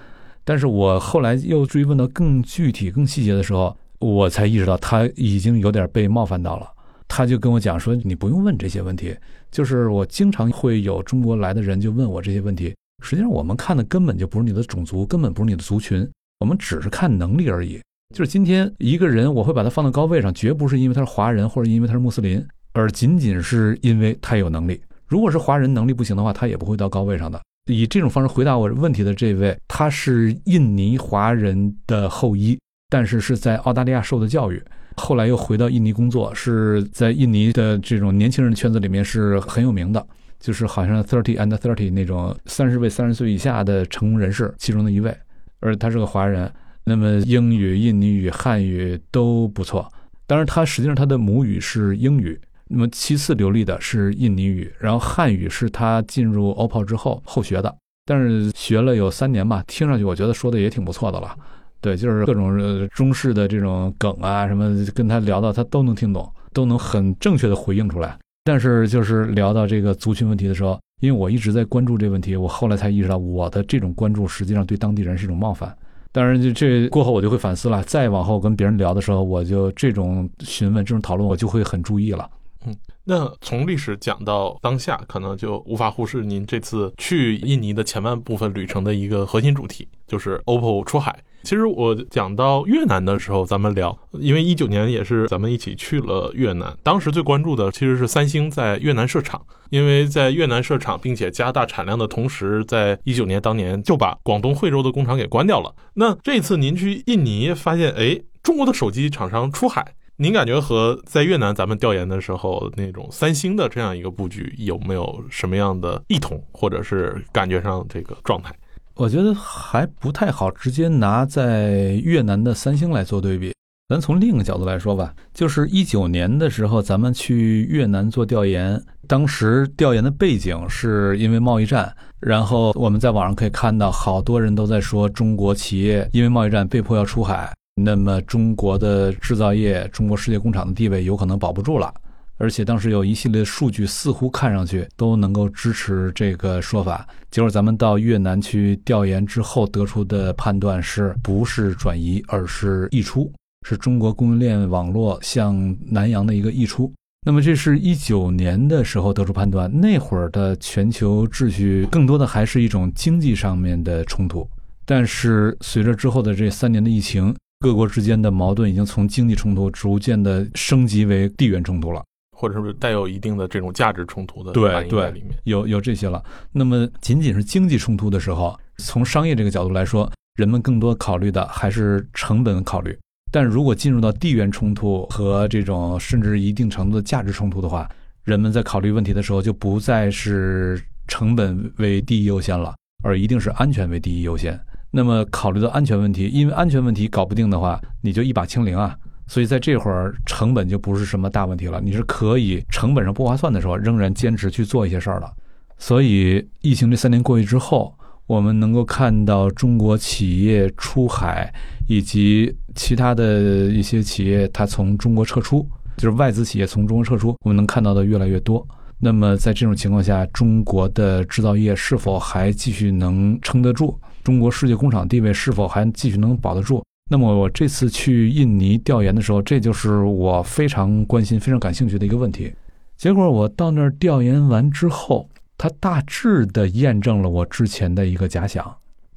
但是我后来又追问到更具体、更细节的时候，我才意识到他已经有点被冒犯到了。他就跟我讲说：“你不用问这些问题。”就是我经常会有中国来的人就问我这些问题。实际上，我们看的根本就不是你的种族，根本不是你的族群，我们只是看能力而已。就是今天一个人，我会把他放到高位上，绝不是因为他是华人或者因为他是穆斯林，而仅仅是因为他有能力。如果是华人能力不行的话，他也不会到高位上的。以这种方式回答我问题的这位，他是印尼华人的后裔，但是是在澳大利亚受的教育，后来又回到印尼工作，是在印尼的这种年轻人圈子里面是很有名的，就是好像 thirty and thirty 那种三十位三十岁以下的成功人士其中的一位，而他是个华人，那么英语、印尼语、汉语都不错，当然他实际上他的母语是英语。那么其次流利的是印尼语，然后汉语是他进入 OPPO 之后后学的，但是学了有三年吧，听上去我觉得说的也挺不错的了。对，就是各种中式的这种梗啊什么，跟他聊到他都能听懂，都能很正确的回应出来。但是就是聊到这个族群问题的时候，因为我一直在关注这问题，我后来才意识到我的这种关注实际上对当地人是一种冒犯。当然，就这过后我就会反思了，再往后跟别人聊的时候，我就这种询问、这种讨论，我就会很注意了。嗯，那从历史讲到当下，可能就无法忽视您这次去印尼的前半部分旅程的一个核心主题，就是 OPPO 出海。其实我讲到越南的时候，咱们聊，因为一九年也是咱们一起去了越南，当时最关注的其实是三星在越南设厂，因为在越南设厂并且加大产量的同时，在一九年当年就把广东惠州的工厂给关掉了。那这次您去印尼，发现哎，中国的手机厂商出海。您感觉和在越南咱们调研的时候那种三星的这样一个布局有没有什么样的异同，或者是感觉上这个状态？我觉得还不太好直接拿在越南的三星来做对比。咱从另一个角度来说吧，就是一九年的时候咱们去越南做调研，当时调研的背景是因为贸易战，然后我们在网上可以看到好多人都在说中国企业因为贸易战被迫要出海。那么中国的制造业、中国世界工厂的地位有可能保不住了，而且当时有一系列数据似乎看上去都能够支持这个说法。结果咱们到越南去调研之后得出的判断是不是转移，而是溢出，是中国供应链网络向南洋的一个溢出。那么这是一九年的时候得出判断，那会儿的全球秩序更多的还是一种经济上面的冲突，但是随着之后的这三年的疫情。各国之间的矛盾已经从经济冲突逐渐的升级为地缘冲突了，或者是带有一定的这种价值冲突的对对里面有有这些了。那么仅仅是经济冲突的时候，从商业这个角度来说，人们更多考虑的还是成本考虑。但如果进入到地缘冲突和这种甚至一定程度的价值冲突的话，人们在考虑问题的时候就不再是成本为第一优先了，而一定是安全为第一优先。那么考虑到安全问题，因为安全问题搞不定的话，你就一把清零啊。所以在这会儿，成本就不是什么大问题了。你是可以成本上不划算的时候，仍然坚持去做一些事儿了。所以疫情这三年过去之后，我们能够看到中国企业出海，以及其他的一些企业它从中国撤出，就是外资企业从中国撤出，我们能看到的越来越多。那么在这种情况下，中国的制造业是否还继续能撑得住？中国世界工厂地位是否还继续能保得住？那么我这次去印尼调研的时候，这就是我非常关心、非常感兴趣的一个问题。结果我到那儿调研完之后，它大致的验证了我之前的一个假想。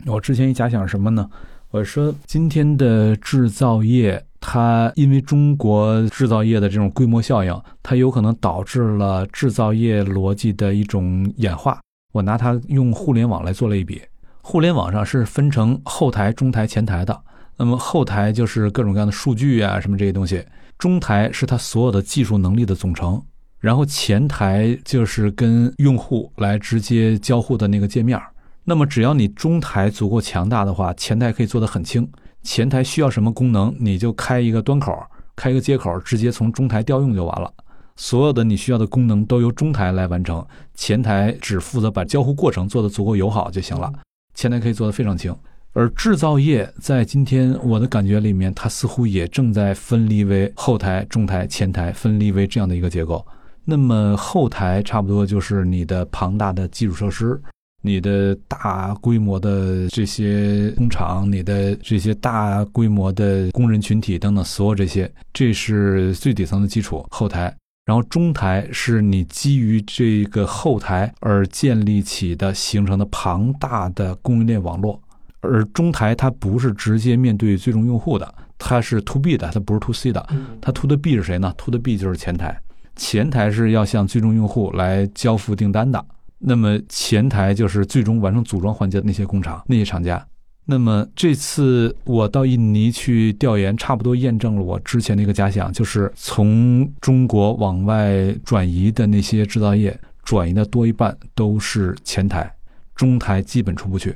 我之前一假想什么呢？我说今天的制造业，它因为中国制造业的这种规模效应，它有可能导致了制造业逻辑的一种演化。我拿它用互联网来做类比。互联网上是分成后台、中台、前台的。那么后台就是各种各样的数据啊，什么这些东西；中台是它所有的技术能力的总成，然后前台就是跟用户来直接交互的那个界面。那么只要你中台足够强大的话，前台可以做得很轻。前台需要什么功能，你就开一个端口，开一个接口，直接从中台调用就完了。所有的你需要的功能都由中台来完成，前台只负责把交互过程做得足够友好就行了。前台可以做得非常轻，而制造业在今天我的感觉里面，它似乎也正在分离为后台、中台、前台，分离为这样的一个结构。那么后台差不多就是你的庞大的基础设施，你的大规模的这些工厂，你的这些大规模的工人群体等等，所有这些，这是最底层的基础后台。然后中台是你基于这个后台而建立起的形成的庞大的供应链网络，而中台它不是直接面对最终用户的，它是 to B 的，它不是 to C 的。它 to 的 B 是谁呢？to 的 B 就是前台，前台是要向最终用户来交付订单的。那么前台就是最终完成组装环节的那些工厂、那些厂家。那么这次我到印尼去调研，差不多验证了我之前的一个假想，就是从中国往外转移的那些制造业，转移的多一半都是前台，中台基本出不去。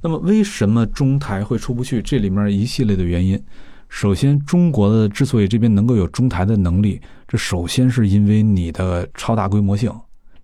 那么为什么中台会出不去？这里面一系列的原因。首先，中国的之所以这边能够有中台的能力，这首先是因为你的超大规模性。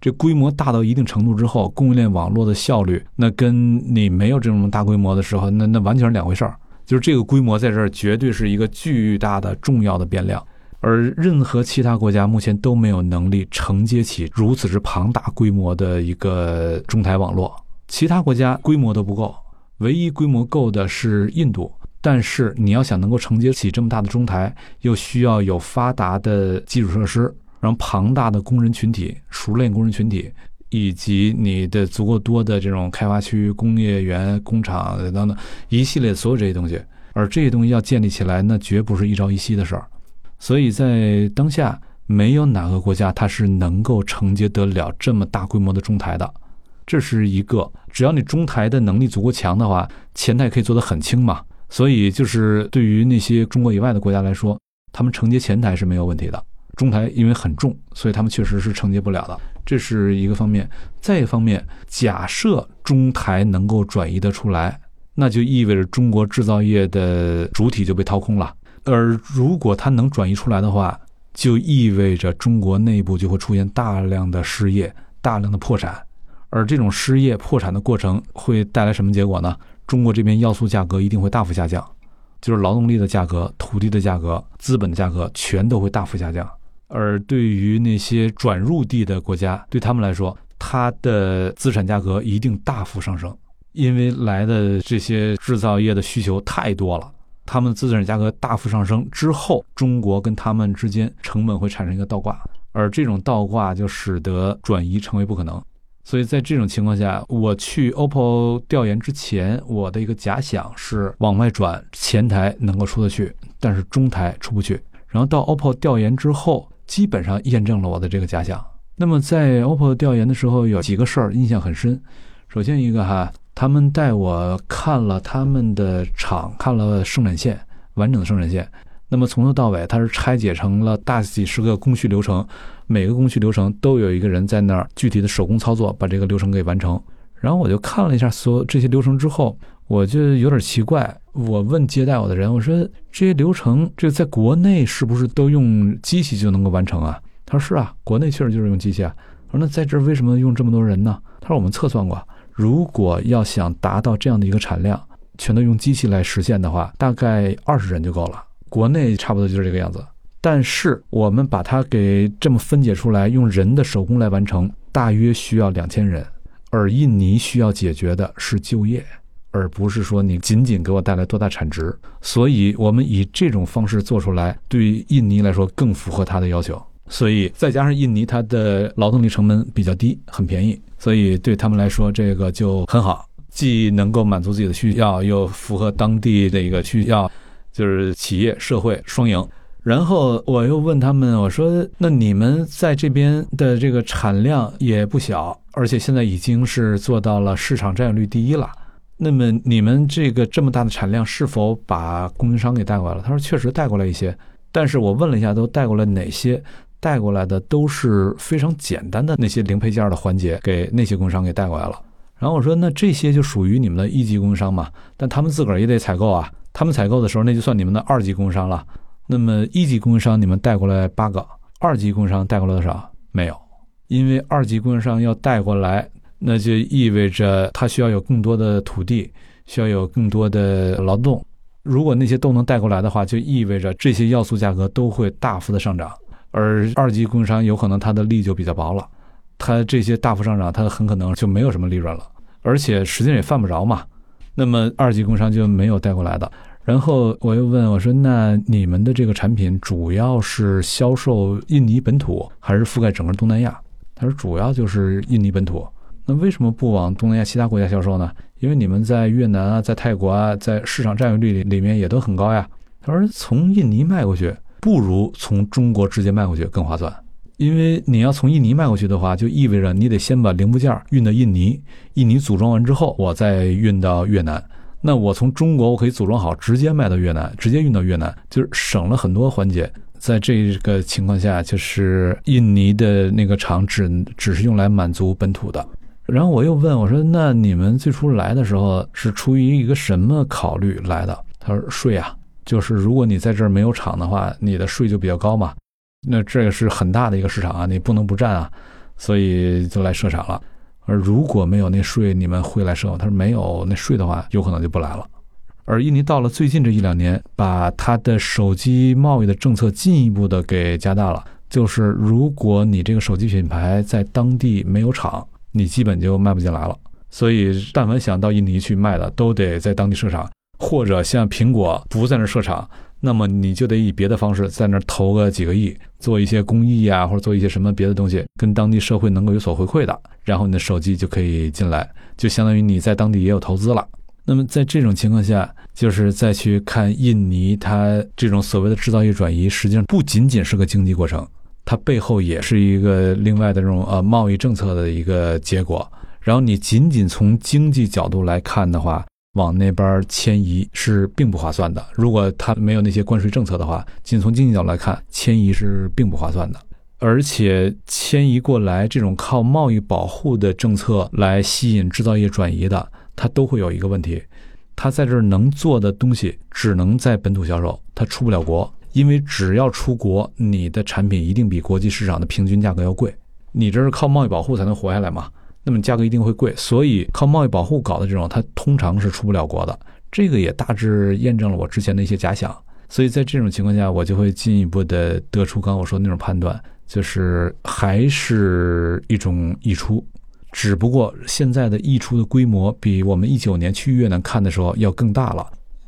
这规模大到一定程度之后，供应链网络的效率，那跟你没有这种大规模的时候，那那完全是两回事儿。就是这个规模在这儿绝对是一个巨大的重要的变量，而任何其他国家目前都没有能力承接起如此之庞大规模的一个中台网络。其他国家规模都不够，唯一规模够的是印度。但是你要想能够承接起这么大的中台，又需要有发达的基础设施。然后庞大的工人群体、熟练工人群体，以及你的足够多的这种开发区、工业园、工厂等等一系列所有这些东西，而这些东西要建立起来，那绝不是一朝一夕的事儿。所以在当下，没有哪个国家它是能够承接得了这么大规模的中台的。这是一个，只要你中台的能力足够强的话，前台可以做得很轻嘛。所以就是对于那些中国以外的国家来说，他们承接前台是没有问题的。中台因为很重，所以他们确实是承接不了的，这是一个方面。再一方面，假设中台能够转移得出来，那就意味着中国制造业的主体就被掏空了。而如果它能转移出来的话，就意味着中国内部就会出现大量的失业、大量的破产。而这种失业、破产的过程会带来什么结果呢？中国这边要素价格一定会大幅下降，就是劳动力的价格、土地的价格、资本的价格全都会大幅下降。而对于那些转入地的国家，对他们来说，它的资产价格一定大幅上升，因为来的这些制造业的需求太多了，他们的资产价格大幅上升之后，中国跟他们之间成本会产生一个倒挂，而这种倒挂就使得转移成为不可能。所以在这种情况下，我去 OPPO 调研之前，我的一个假想是往外转，前台能够出得去，但是中台出不去。然后到 OPPO 调研之后。基本上验证了我的这个假想。那么在 OPPO 调研的时候，有几个事儿印象很深。首先一个哈，他们带我看了他们的厂，看了生产线，完整的生产线。那么从头到尾，它是拆解成了大几十个工序流程，每个工序流程都有一个人在那儿具体的手工操作，把这个流程给完成。然后我就看了一下所有这些流程之后。我就有点奇怪，我问接待我的人，我说这些流程，这在国内是不是都用机器就能够完成啊？他说是啊，国内确实就是用机器啊。我说那在这儿为什么用这么多人呢？他说我们测算过，如果要想达到这样的一个产量，全都用机器来实现的话，大概二十人就够了。国内差不多就是这个样子，但是我们把它给这么分解出来，用人的手工来完成，大约需要两千人，而印尼需要解决的是就业。而不是说你仅仅给我带来多大产值，所以我们以这种方式做出来，对于印尼来说更符合他的要求。所以再加上印尼它的劳动力成本比较低，很便宜，所以对他们来说这个就很好，既能够满足自己的需要，又符合当地的一个需要，就是企业社会双赢。然后我又问他们，我说：“那你们在这边的这个产量也不小，而且现在已经是做到了市场占有率第一了。”那么你们这个这么大的产量，是否把供应商给带过来了？他说确实带过来一些，但是我问了一下，都带过来哪些？带过来的都是非常简单的那些零配件的环节，给那些供应商给带过来了。然后我说，那这些就属于你们的一级供应商嘛？但他们自个儿也得采购啊。他们采购的时候，那就算你们的二级供应商了。那么一级供应商你们带过来八个，二级供应商带过来多少？没有，因为二级供应商要带过来。那就意味着它需要有更多的土地，需要有更多的劳动。如果那些都能带过来的话，就意味着这些要素价格都会大幅的上涨。而二级供应商有可能它的利就比较薄了，它这些大幅上涨，它很可能就没有什么利润了，而且实际上也犯不着嘛。那么二级供应商就没有带过来的。然后我又问我说：“那你们的这个产品主要是销售印尼本土，还是覆盖整个东南亚？”他说：“主要就是印尼本土。”那为什么不往东南亚其他国家销售呢？因为你们在越南啊，在泰国啊，在市场占有率里里面也都很高呀。他说从印尼卖过去不如从中国直接卖过去更划算，因为你要从印尼卖过去的话，就意味着你得先把零部件运到印尼，印尼组装完之后，我再运到越南。那我从中国我可以组装好，直接卖到越南，直接运到越南，就是省了很多环节。在这个情况下，就是印尼的那个厂只只是用来满足本土的。然后我又问我说：“那你们最初来的时候是出于一个什么考虑来的？”他说：“税啊，就是如果你在这儿没有厂的话，你的税就比较高嘛。那这个是很大的一个市场啊，你不能不占啊，所以就来设厂了。而如果没有那税，你们会来设吗？”他说：“没有那税的话，有可能就不来了。”而印尼到了最近这一两年，把它的手机贸易的政策进一步的给加大了，就是如果你这个手机品牌在当地没有厂，你基本就卖不进来了。所以，但凡想到印尼去卖的，都得在当地设厂，或者像苹果不在那设厂，那么你就得以别的方式在那投个几个亿，做一些公益啊，或者做一些什么别的东西，跟当地社会能够有所回馈的，然后你的手机就可以进来，就相当于你在当地也有投资了。那么在这种情况下，就是再去看印尼，它这种所谓的制造业转移，实际上不仅仅是个经济过程，它背后也是一个另外的这种呃贸易政策的一个结果。然后你仅仅从经济角度来看的话，往那边迁移是并不划算的。如果它没有那些关税政策的话，仅从经济角度来看，迁移是并不划算的。而且迁移过来这种靠贸易保护的政策来吸引制造业转移的。它都会有一个问题，它在这儿能做的东西只能在本土销售，它出不了国，因为只要出国，你的产品一定比国际市场的平均价格要贵。你这是靠贸易保护才能活下来嘛？那么价格一定会贵，所以靠贸易保护搞的这种，它通常是出不了国的。这个也大致验证了我之前的一些假想。所以在这种情况下，我就会进一步的得出刚我说的那种判断，就是还是一种溢出。只不过现在的溢出的规模比我们一九年去越南看的时候要更大了。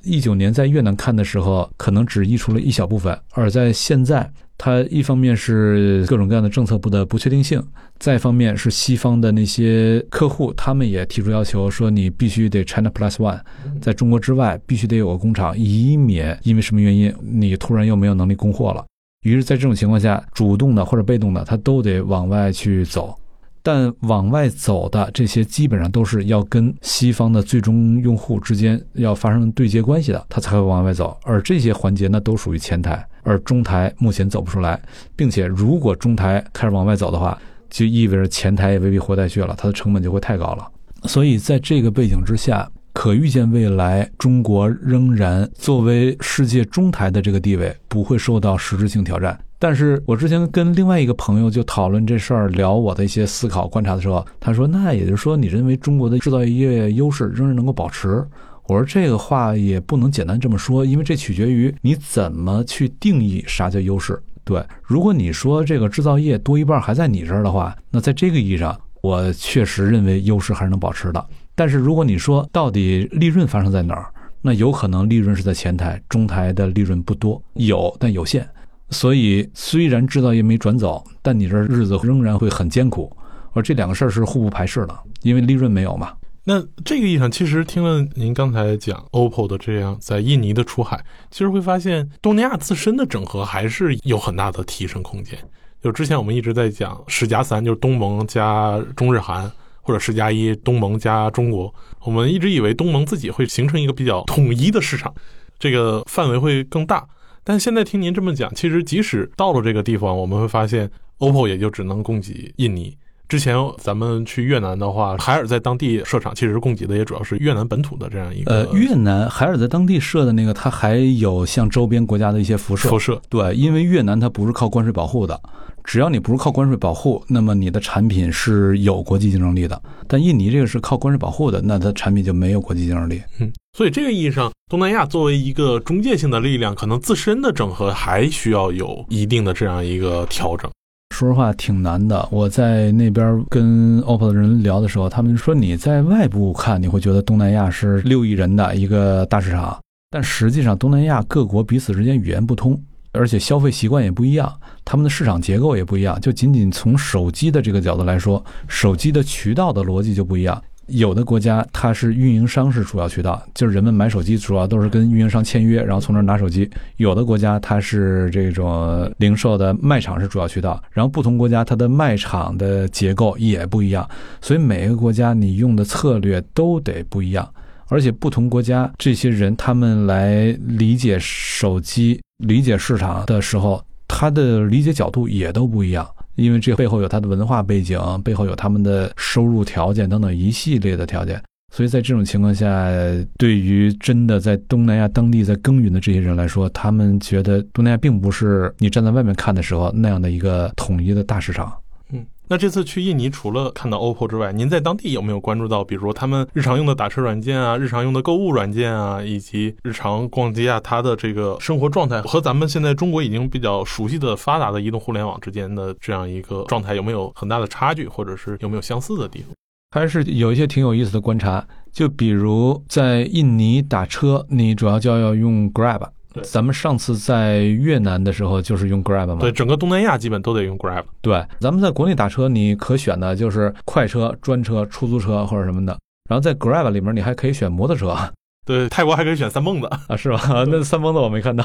一九年在越南看的时候，可能只溢出了一小部分；而在现在，它一方面是各种各样的政策部的不确定性，再一方面是西方的那些客户，他们也提出要求说，你必须得 China Plus One，在中国之外必须得有个工厂，以免因为什么原因你突然又没有能力供货了。于是，在这种情况下，主动的或者被动的，他都得往外去走。但往外走的这些基本上都是要跟西方的最终用户之间要发生对接关系的，他才会往外走。而这些环节呢，都属于前台，而中台目前走不出来，并且如果中台开始往外走的话，就意味着前台也未必活下去了，它的成本就会太高了。所以在这个背景之下，可预见未来中国仍然作为世界中台的这个地位不会受到实质性挑战。但是我之前跟另外一个朋友就讨论这事儿，聊我的一些思考观察的时候，他说：“那也就是说，你认为中国的制造业优势仍然能够保持？”我说：“这个话也不能简单这么说，因为这取决于你怎么去定义啥叫优势。对，如果你说这个制造业多一半还在你这儿的话，那在这个意义上，我确实认为优势还是能保持的。但是如果你说到底利润发生在哪儿，那有可能利润是在前台，中台的利润不多，有但有限。”所以，虽然制造业没转走，但你这日子仍然会很艰苦。而这两个事儿是互不排斥的，因为利润没有嘛。那这个意义上，其实听了您刚才讲 OPPO 的这样在印尼的出海，其实会发现东南亚自身的整合还是有很大的提升空间。就之前我们一直在讲十加三，就是东盟加中日韩，或者十加一，东盟加中国。我们一直以为东盟自己会形成一个比较统一的市场，这个范围会更大。但现在听您这么讲，其实即使到了这个地方，我们会发现，OPPO 也就只能供给印尼。之前咱们去越南的话，海尔在当地设厂，其实供给的也主要是越南本土的这样一个。呃，越南海尔在当地设的那个，它还有向周边国家的一些辐射。辐射对，因为越南它不是靠关税保护的。只要你不是靠关税保护，那么你的产品是有国际竞争力的。但印尼这个是靠关税保护的，那它产品就没有国际竞争力。嗯，所以这个意义上，东南亚作为一个中介性的力量，可能自身的整合还需要有一定的这样一个调整。说实话，挺难的。我在那边跟 OPPO 的人聊的时候，他们说你在外部看，你会觉得东南亚是六亿人的一个大市场，但实际上东南亚各国彼此之间语言不通。而且消费习惯也不一样，他们的市场结构也不一样。就仅仅从手机的这个角度来说，手机的渠道的逻辑就不一样。有的国家它是运营商是主要渠道，就是人们买手机主要都是跟运营商签约，然后从那儿拿手机。有的国家它是这种零售的卖场是主要渠道，然后不同国家它的卖场的结构也不一样，所以每个国家你用的策略都得不一样。而且不同国家这些人他们来理解手机、理解市场的时候，他的理解角度也都不一样。因为这背后有他的文化背景，背后有他们的收入条件等等一系列的条件，所以在这种情况下，对于真的在东南亚当地在耕耘的这些人来说，他们觉得东南亚并不是你站在外面看的时候那样的一个统一的大市场。那这次去印尼，除了看到 OPPO 之外，您在当地有没有关注到，比如说他们日常用的打车软件啊，日常用的购物软件啊，以及日常逛街啊，它的这个生活状态和咱们现在中国已经比较熟悉的发达的移动互联网之间的这样一个状态有没有很大的差距，或者是有没有相似的地方？还是有一些挺有意思的观察，就比如在印尼打车，你主要就要用 Grab。咱们上次在越南的时候就是用 Grab 嘛？对，整个东南亚基本都得用 Grab。对，咱们在国内打车，你可选的就是快车、专车、出租车或者什么的。然后在 Grab 里面，你还可以选摩托车。对，泰国还可以选三蹦子 (laughs) 啊，是吧？那三蹦子我没看到，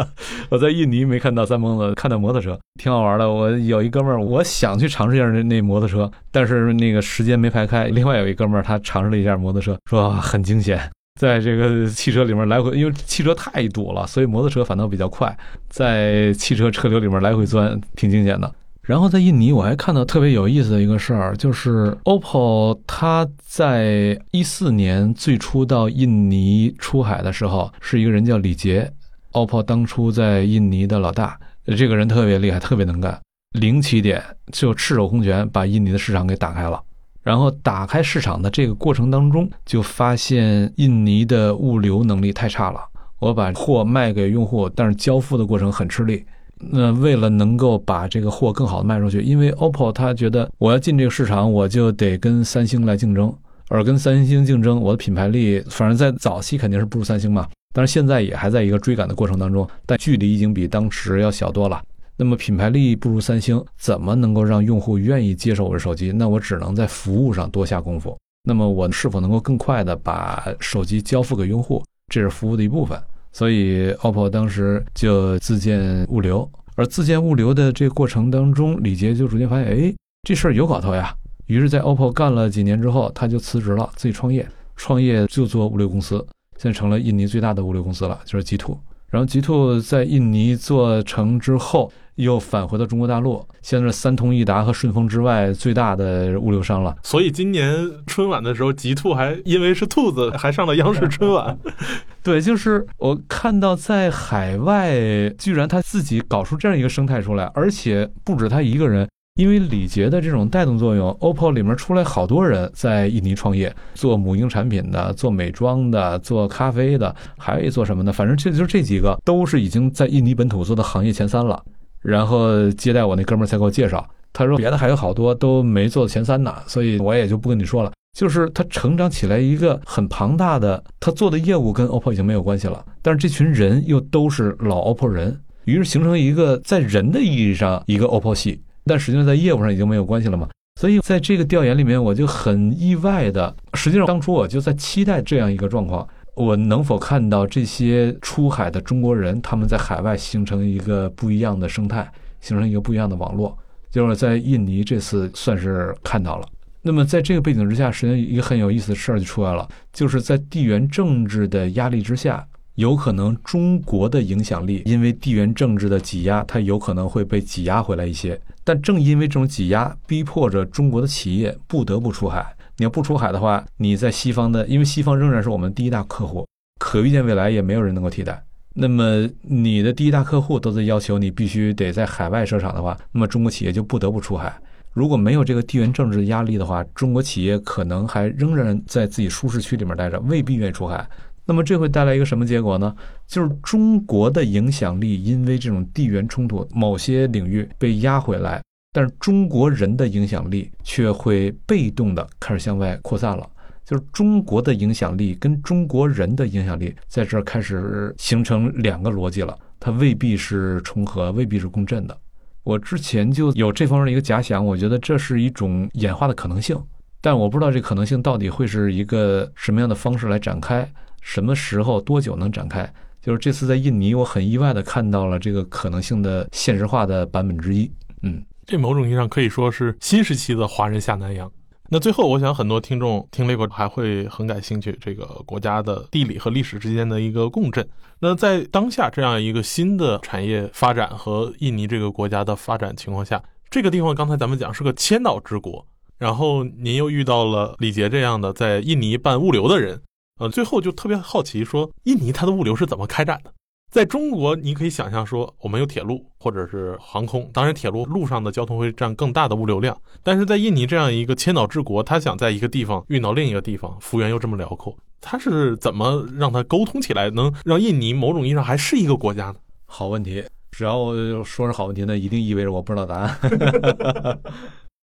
(laughs) 我在印尼没看到三蹦子，看到摩托车，挺好玩的。我有一哥们儿，我想去尝试一下那那摩托车，但是那个时间没排开。另外有一哥们儿，他尝试了一下摩托车，说很惊险。在这个汽车里面来回，因为汽车太堵了，所以摩托车反倒比较快。在汽车车流里面来回钻，挺惊险的。然后在印尼，我还看到特别有意思的一个事儿，就是 OPPO 它在一四年最初到印尼出海的时候，是一个人叫李杰。OPPO 当初在印尼的老大，这个人特别厉害，特别能干，零起点就赤手空拳把印尼的市场给打开了。然后打开市场的这个过程当中，就发现印尼的物流能力太差了。我把货卖给用户，但是交付的过程很吃力。那为了能够把这个货更好的卖出去，因为 OPPO 他觉得我要进这个市场，我就得跟三星来竞争，而跟三星竞争，我的品牌力反正在早期肯定是不如三星嘛。但是现在也还在一个追赶的过程当中，但距离已经比当时要小多了。那么品牌力不如三星，怎么能够让用户愿意接受我的手机？那我只能在服务上多下功夫。那么我是否能够更快的把手机交付给用户？这是服务的一部分。所以 OPPO 当时就自建物流，而自建物流的这个过程当中，李杰就逐渐发现，哎，这事儿有搞头呀。于是，在 OPPO 干了几年之后，他就辞职了，自己创业，创业就做物流公司，现在成了印尼最大的物流公司了，就是 G Two。然后 G Two 在印尼做成之后。又返回到中国大陆，现在是三通一达和顺丰之外最大的物流商了。所以今年春晚的时候，极兔还因为是兔子，还上了央视春晚。(laughs) 对，就是我看到在海外，居然他自己搞出这样一个生态出来，而且不止他一个人。因为李杰的这种带动作用，OPPO 里面出来好多人在印尼创业，做母婴产品的，做美妆的，做咖啡的，还有一做什么的，反正就就这几个都是已经在印尼本土做的行业前三了。然后接待我那哥们儿才给我介绍，他说别的还有好多都没做到前三呢，所以我也就不跟你说了。就是他成长起来一个很庞大的，他做的业务跟 OPPO 已经没有关系了，但是这群人又都是老 OPPO 人，于是形成一个在人的意义上一个 OPPO 系，但实际上在业务上已经没有关系了嘛。所以在这个调研里面，我就很意外的，实际上当初我就在期待这样一个状况。我能否看到这些出海的中国人，他们在海外形成一个不一样的生态，形成一个不一样的网络？就是在印尼这次算是看到了。那么在这个背景之下，实际上一个很有意思的事儿就出来了，就是在地缘政治的压力之下，有可能中国的影响力因为地缘政治的挤压，它有可能会被挤压回来一些。但正因为这种挤压，逼迫着中国的企业不得不出海。你要不出海的话，你在西方的，因为西方仍然是我们第一大客户，可预见未来也没有人能够替代。那么你的第一大客户都在要求你必须得在海外设厂的话，那么中国企业就不得不出海。如果没有这个地缘政治压力的话，中国企业可能还仍然在自己舒适区里面待着，未必愿意出海。那么这会带来一个什么结果呢？就是中国的影响力因为这种地缘冲突，某些领域被压回来。但是中国人的影响力却会被动的开始向外扩散了，就是中国的影响力跟中国人的影响力在这儿开始形成两个逻辑了，它未必是重合，未必是共振的。我之前就有这方面的一个假想，我觉得这是一种演化的可能性，但我不知道这可能性到底会是一个什么样的方式来展开，什么时候多久能展开？就是这次在印尼，我很意外的看到了这个可能性的现实化的版本之一。嗯，这某种意义上可以说是新时期的华人下南洋。那最后，我想很多听众听这个还会很感兴趣，这个国家的地理和历史之间的一个共振。那在当下这样一个新的产业发展和印尼这个国家的发展情况下，这个地方刚才咱们讲是个千岛之国，然后您又遇到了李杰这样的在印尼办物流的人，呃，最后就特别好奇，说印尼它的物流是怎么开展的？在中国，你可以想象说，我们有铁路或者是航空，当然铁路路上的交通会占更大的物流量。但是在印尼这样一个千岛之国，他想在一个地方运到另一个地方，幅员又这么辽阔，他是怎么让他沟通起来，能让印尼某种意义上还是一个国家呢？好问题，只要说是好问题，那一定意味着我不知道答案。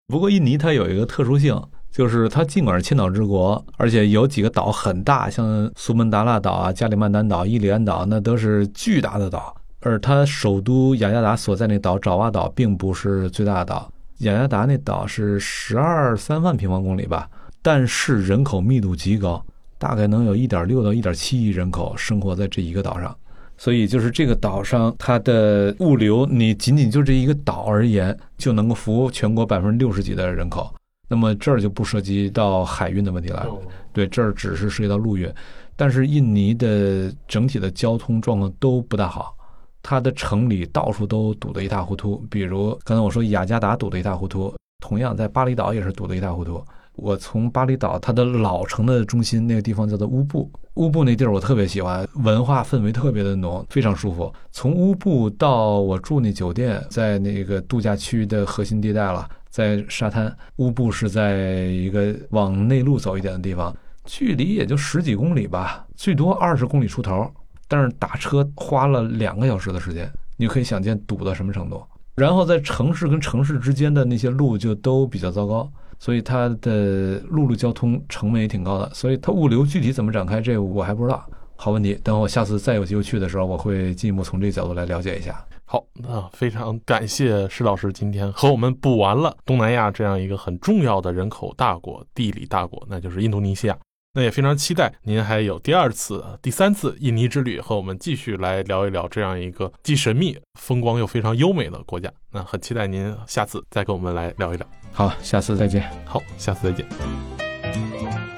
不过印尼它有一个特殊性。就是它尽管是千岛之国，而且有几个岛很大，像苏门答腊岛啊、加里曼丹岛、伊里安岛，那都是巨大的岛。而它首都雅加达所在那岛爪哇岛并不是最大的岛，雅加达那岛是十二三万平方公里吧，但是人口密度极高，大概能有一点六到一点七亿人口生活在这一个岛上。所以就是这个岛上它的物流，你仅仅就这一个岛而言，就能够服务全国百分之六十几的人口。那么这儿就不涉及到海运的问题了，对，这儿只是涉及到陆运。但是印尼的整体的交通状况都不大好，它的城里到处都堵得一塌糊涂。比如刚才我说雅加达堵得一塌糊涂，同样在巴厘岛也是堵得一塌糊涂。我从巴厘岛它的老城的中心那个地方叫做乌布，乌布那地儿我特别喜欢，文化氛围特别的浓，非常舒服。从乌布到我住那酒店，在那个度假区的核心地带了。在沙滩，乌布是在一个往内陆走一点的地方，距离也就十几公里吧，最多二十公里出头。但是打车花了两个小时的时间，你可以想见堵到什么程度。然后在城市跟城市之间的那些路就都比较糟糕，所以它的陆路交通成本也挺高的。所以它物流具体怎么展开，这我还不知道。好问题，等我下次再有机会去的时候，我会进一步从这个角度来了解一下。好，那非常感谢施老师今天和我们补完了东南亚这样一个很重要的人口大国、地理大国，那就是印度尼西亚。那也非常期待您还有第二次、第三次印尼之旅，和我们继续来聊一聊这样一个既神秘、风光又非常优美的国家。那很期待您下次再跟我们来聊一聊。好，下次再见。好，下次再见。